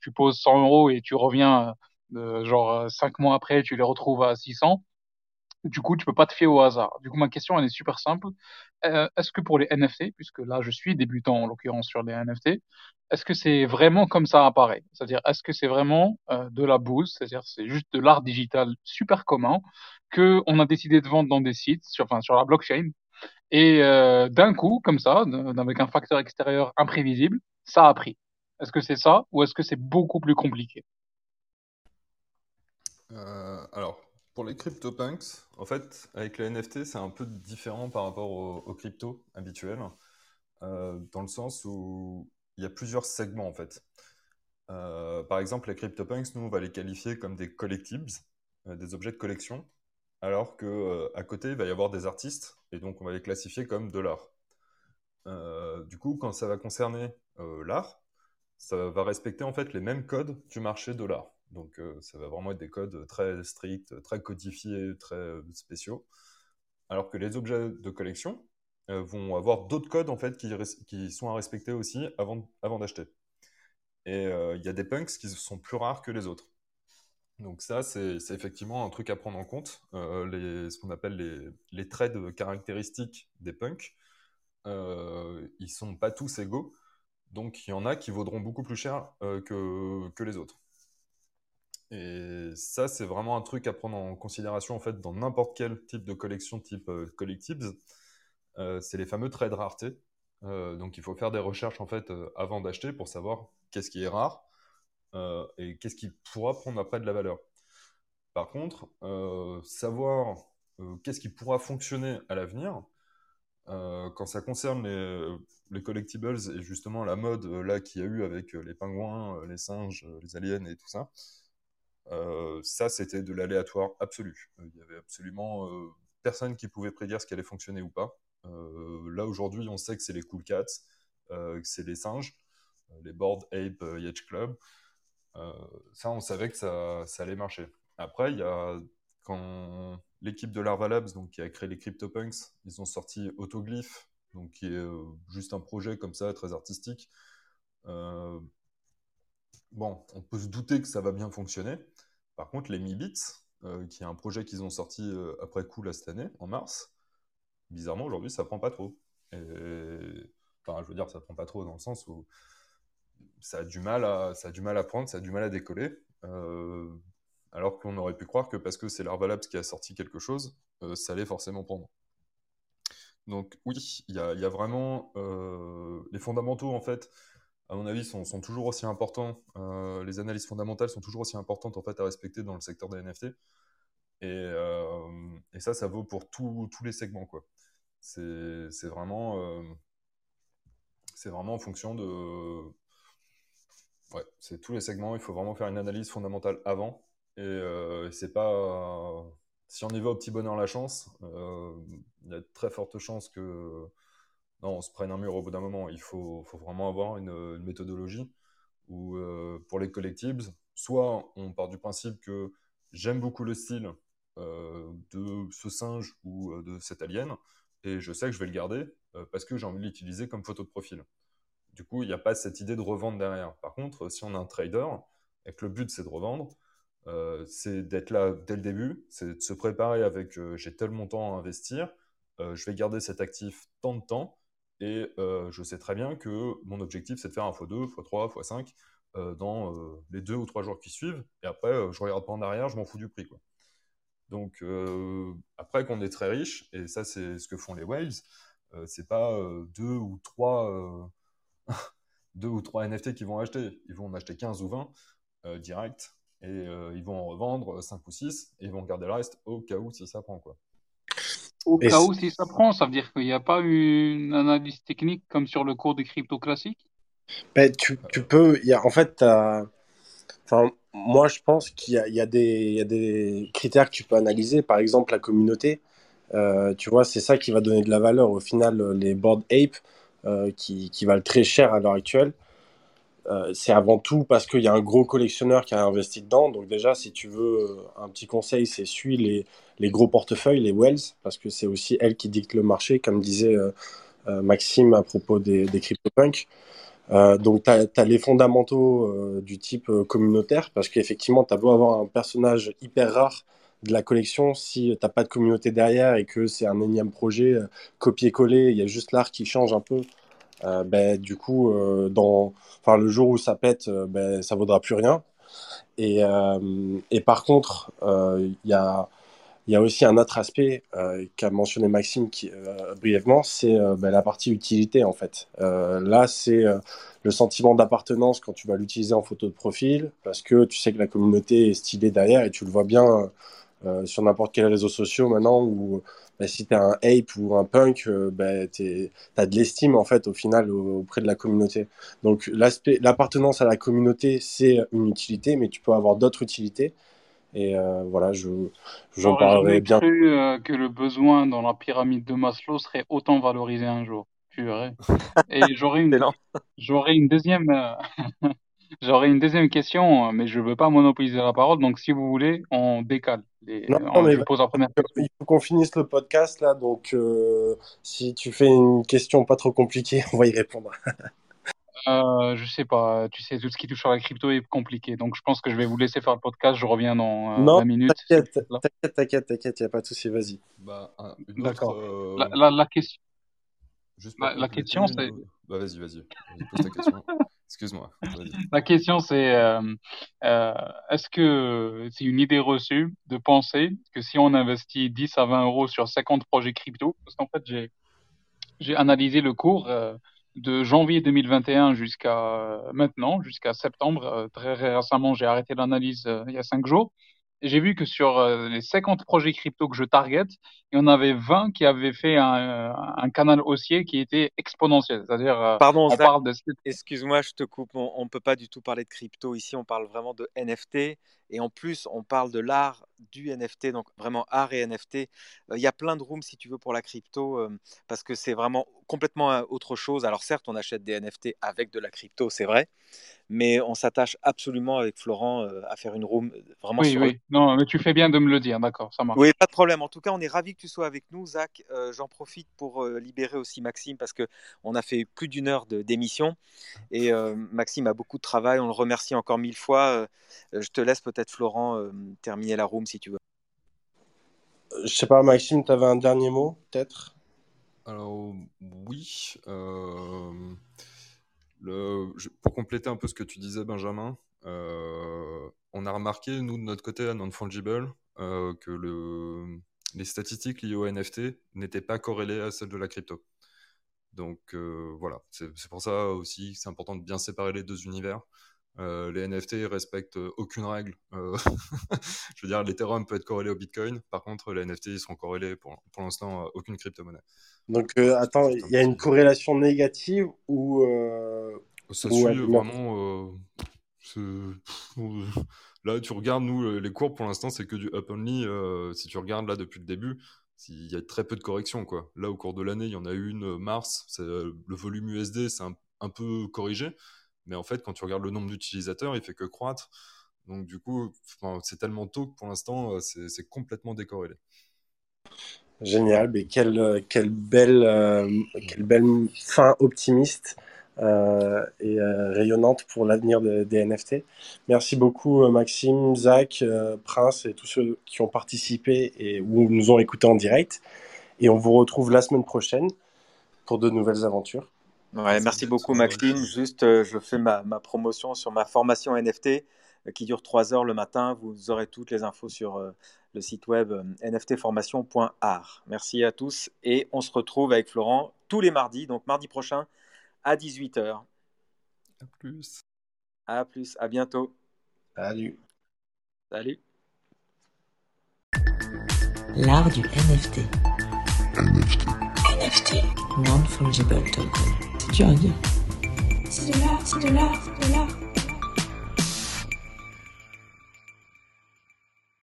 tu poses 100 euros et tu reviens, euh, genre euh, cinq mois après, tu les retrouves à 600. Du coup, tu peux pas te fier au hasard. Du coup, ma question, elle est super simple. Euh, est-ce que pour les NFT, puisque là, je suis débutant en l'occurrence sur les NFT, est-ce que c'est vraiment comme ça apparaît? C'est-à-dire, est-ce que c'est vraiment euh, de la bouse, c'est-à-dire c'est juste de l'art digital super commun que on a décidé de vendre dans des sites, sur, enfin sur la blockchain, et euh, d'un coup, comme ça, avec un facteur extérieur imprévisible, ça a pris. Est-ce que c'est ça ou est-ce que c'est beaucoup plus compliqué? Alors, pour les CryptoPunks, en fait, avec les NFT, c'est un peu différent par rapport aux, aux cryptos habituels, euh, dans le sens où il y a plusieurs segments, en fait. Euh, par exemple, les CryptoPunks, nous, on va les qualifier comme des collectibles, euh, des objets de collection, alors que à côté, il va y avoir des artistes, et donc on va les classifier comme de l'art. Du coup, quand ça va concerner l'art, ça va respecter en fait les mêmes codes du marché de l'art. Donc euh, ça va vraiment être des codes très stricts, très codifiés, très euh, spéciaux. Alors que les objets de collection euh, vont avoir d'autres codes en fait qui, sont à respecter aussi avant, d'acheter. Et il y a des punks qui sont plus rares que les autres. Donc ça, c'est effectivement un truc à prendre en compte. Ce qu'on appelle les, traits de caractéristiques des punks, euh, ils sont pas tous égaux. Donc il y en a qui vaudront beaucoup plus cher que les autres. Et ça, c'est vraiment un truc à prendre en considération en fait dans n'importe quel type de collection type euh, collectibles. Euh, c'est les fameux traits de rareté. Euh, donc il faut faire des recherches en fait avant d'acheter pour savoir qu'est-ce qui est rare et qu'est-ce qui pourra prendre après de la valeur. Par contre, savoir qu'est-ce qui pourra fonctionner à l'avenir, quand ça concerne les, les collectibles et justement la mode là qu'il y a eu avec les pingouins, les singes, les aliens et tout ça, ça c'était de l'aléatoire absolu. Euh, Il y avait absolument euh, personne qui pouvait prédire ce qui allait fonctionner ou pas. Euh, là aujourd'hui, on sait que c'est les Cool Cats, euh, que c'est les singes, euh, les Bored Ape euh, Yacht Club. Euh, ça, on savait que ça, allait marcher. Après, il y a quand l'équipe de Larva Labs, donc, qui a créé les CryptoPunks, ils ont sorti Autoglyph, donc, qui est euh, juste un projet comme ça, très artistique. Euh, bon, on peut se douter que ça va bien fonctionner. Par contre, les Mi Beats, euh, qui est un projet qu'ils ont sorti euh, après coup là cette année, en mars, bizarrement aujourd'hui, ça prend pas trop. Enfin, je veux dire, ça prend pas trop dans le sens où ça a du mal à, ça a du mal à prendre, ça a du mal à décoller. Euh, alors qu'on aurait pu croire que parce que c'est Larva Labs qui a sorti quelque chose, ça allait forcément prendre. Donc oui, il y a, vraiment les fondamentaux en fait, à mon avis, sont, toujours aussi importants. Euh, les analyses fondamentales sont toujours aussi importantes en fait à respecter dans le secteur des NFT. Et, euh, et ça, ça vaut pour tous les segments quoi. C'est vraiment, euh, c'est vraiment en fonction de, ouais, c'est tous les segments. Il faut vraiment faire une analyse fondamentale avant. Et c'est pas. Si on y va au petit bonheur la chance, il y a de très fortes chances que. Non, on se prenne un mur au bout d'un moment. Il faut, faut vraiment avoir une, une méthodologie où, euh, pour les collectibles, soit on part du principe que j'aime beaucoup le style euh, de ce singe ou euh, de cet alien, et je sais que je vais le garder parce que j'ai envie de l'utiliser comme photo de profil. Du coup, il n'y a pas cette idée de revendre derrière. Par contre, si on a un trader et que le but c'est de revendre, c'est d'être là dès le début, c'est de se préparer avec j'ai tel montant à investir, je vais garder cet actif tant de temps, et euh, je sais très bien que mon objectif c'est de faire un x2, x3, x5 euh, dans euh, les deux ou trois jours qui suivent, et après euh, je regarde pas en arrière, je m'en fous du prix. Quoi. Donc après qu'on est très riche, et ça c'est ce que font les whales, c'est pas deux ou trois (laughs) deux ou trois NFT qui vont acheter. Ils vont en acheter 15 ou 20 euh, direct et ils vont en revendre 5 ou 6 et ils vont garder le reste au cas où si ça prend quoi. Au Et cas où, si ça prend, ça veut dire qu'il n'y a pas une analyse technique comme sur le cours des cryptos classiques? ben, tu, tu peux, il y a, en fait, enfin, moi je pense qu'il y a, y des, il y a des critères que tu peux analyser, par exemple la communauté. Euh, tu vois, c'est ça qui va donner de la valeur. Au final, les board ape euh, qui, qui valent très cher à l'heure actuelle, euh, c'est avant tout parce qu'il y a un gros collectionneur qui a investi dedans. Donc déjà, si tu veux euh, un petit conseil, c'est suis les, les gros portefeuilles, les Wells, parce que c'est aussi elles qui dictent le marché, comme disait euh, Maxime à propos des, des CryptoPunks. Donc, tu as, les fondamentaux du type communautaire, parce qu'effectivement, tu as beau avoir un personnage hyper rare de la collection, si t'as pas de communauté derrière et que c'est un énième projet copier-coller, il y a juste l'art qui change un peu, euh, ben, du coup, euh, dans, enfin, le jour où ça pète, euh, ben, ça vaudra plus rien. Et, euh, par contre, il y a, y a aussi un autre aspect qu'a mentionné Maxime brièvement, c'est ben, la partie utilité en fait. Là, c'est le sentiment d'appartenance quand tu vas l'utiliser en photo de profil, parce que tu sais que la communauté est stylée derrière et tu le vois bien sur n'importe quel réseau social maintenant où ben, si tu es un ape ou un punk, euh, ben, tu as de l'estime en fait au final au- auprès de la communauté. Donc l'aspect, l'appartenance à la communauté, c'est une utilité, mais tu peux avoir d'autres utilités. Et euh, voilà, je, j'en J'aurais parlerai bien. cru euh, que le besoin dans la pyramide de Maslow serait autant valorisé un jour? Purée. (laughs) Et j'aurais une, j'aurais une deuxième, euh, (laughs) j'aurais une deuxième question, mais je veux pas monopoliser la parole. Donc, si vous voulez, on décale. Les, Non, on- mais je pose la première il faut qu'on finisse le podcast là, donc euh, si tu fais une question pas trop compliquée, (laughs) on va y répondre. Euh, je sais pas. Tu sais, tout ce qui touche à la crypto est compliqué. Donc, je pense que je vais vous laisser faire le podcast. Je reviens dans euh, Non, 20 minutes. t'inquiète, t'inquiète, t'inquiète, t'inquiète, y a pas de souci, vas-y. Bah. D'accord. euh, La, la, la question, Juste la, question, c'est, euh, Bah, vas-y, vas-y. Vas-y, pose ta question. (laughs) Excuse-moi. La (laughs) question, c'est euh, euh, est-ce que c'est une idée reçue de penser que si on investit 10 à 20 euros sur 50 projets crypto, parce qu'en fait, j'ai analysé le cours euh, de janvier 2021 jusqu'à euh, maintenant, jusqu'à septembre. Euh, très récemment, j'ai arrêté l'analyse euh, il y a 5 jours. J'ai vu que sur euh, les 50 projets crypto que je target, il y en avait 20 qui avaient fait un, euh, un canal haussier qui était exponentiel. C'est-à-dire, euh, Pardon, on parle de excuse-moi, je te coupe. On ne peut pas du tout parler de crypto ici. On parle vraiment de NFT. Et en plus, on parle de l'art du NFT, donc vraiment art et NFT. Euh, Il y a plein de rooms, si tu veux, pour la crypto, euh, parce que c'est vraiment complètement euh, autre chose. Alors certes, on achète des NFT avec de la crypto, c'est vrai, mais on s'attache absolument avec Florent euh, à faire une room vraiment Oui, sur oui. Non, mais tu fais bien de me le dire. D'accord, ça marche. Oui, pas de problème. En tout cas, on est ravis que tu sois avec nous, Zach. J'en profite pour libérer aussi Maxime parce que on a fait plus d'une heure d'émission et Maxime a beaucoup de travail. On le remercie encore mille fois. Je te laisse peut-être, Florent, euh, terminer la room si tu veux. Je sais pas, Maxime, t'avais un dernier mot, peut-être? Alors, oui. euh, le, je- pour compléter un peu ce que tu disais, Benjamin, euh, on a remarqué, nous, de notre côté, à Non-Fungible, euh, que le, les statistiques liées au NFT n'étaient pas corrélées à celles de la crypto. Donc euh, voilà, c'est c'est pour ça aussi que c'est important de bien séparer les deux univers. Euh, les NFT respectent aucune règle. Euh, (laughs) je veux dire, l'Ethereum peut être corrélé au Bitcoin. Par contre, les NFT, ils seront corrélés pour, pour l'instant à aucune crypto-monnaie. Donc, euh, attends, il y a une corrélation négative ou... euh, Ça Ouais, suit vraiment. euh, euh, Là, tu regardes, nous, les cours pour l'instant, c'est que du up only. euh, si tu regardes là depuis le début, il y a très peu de corrections. Quoi. Là, au cours de l'année, il y en a eu une euh, mars. euh, le volume USD, c'est un, un peu corrigé. Mais en fait, quand tu regardes le nombre d'utilisateurs, il fait que croître. Donc du coup, c'est tellement tôt que pour l'instant, euh, c'est complètement décorrélé. Génial, mais quelle, euh, quelle, belle, euh, quelle belle fin optimiste euh, et euh, rayonnante pour l'avenir de- des NFT. Merci beaucoup Maxime, Zach, Prince et tous ceux qui ont participé et ou nous ont écoutés en direct. Et on vous retrouve la semaine prochaine pour de nouvelles aventures. Ouais, Merci beaucoup euh, Maxime. Juste, euh, je fais ma, ma promotion sur ma formation NFT euh, qui dure 3 heures le matin. Vous aurez toutes les infos sur euh, le site web euh, nftformation.art. Merci à tous et on se retrouve avec Florent tous les mardis, donc mardi prochain à 18h. À plus. À plus, à bientôt. Salut. Salut. L'art du NFT. NFT. NFT. Non-fungible token. Dire. C'est de l'art, c'est de l'art, c'est de.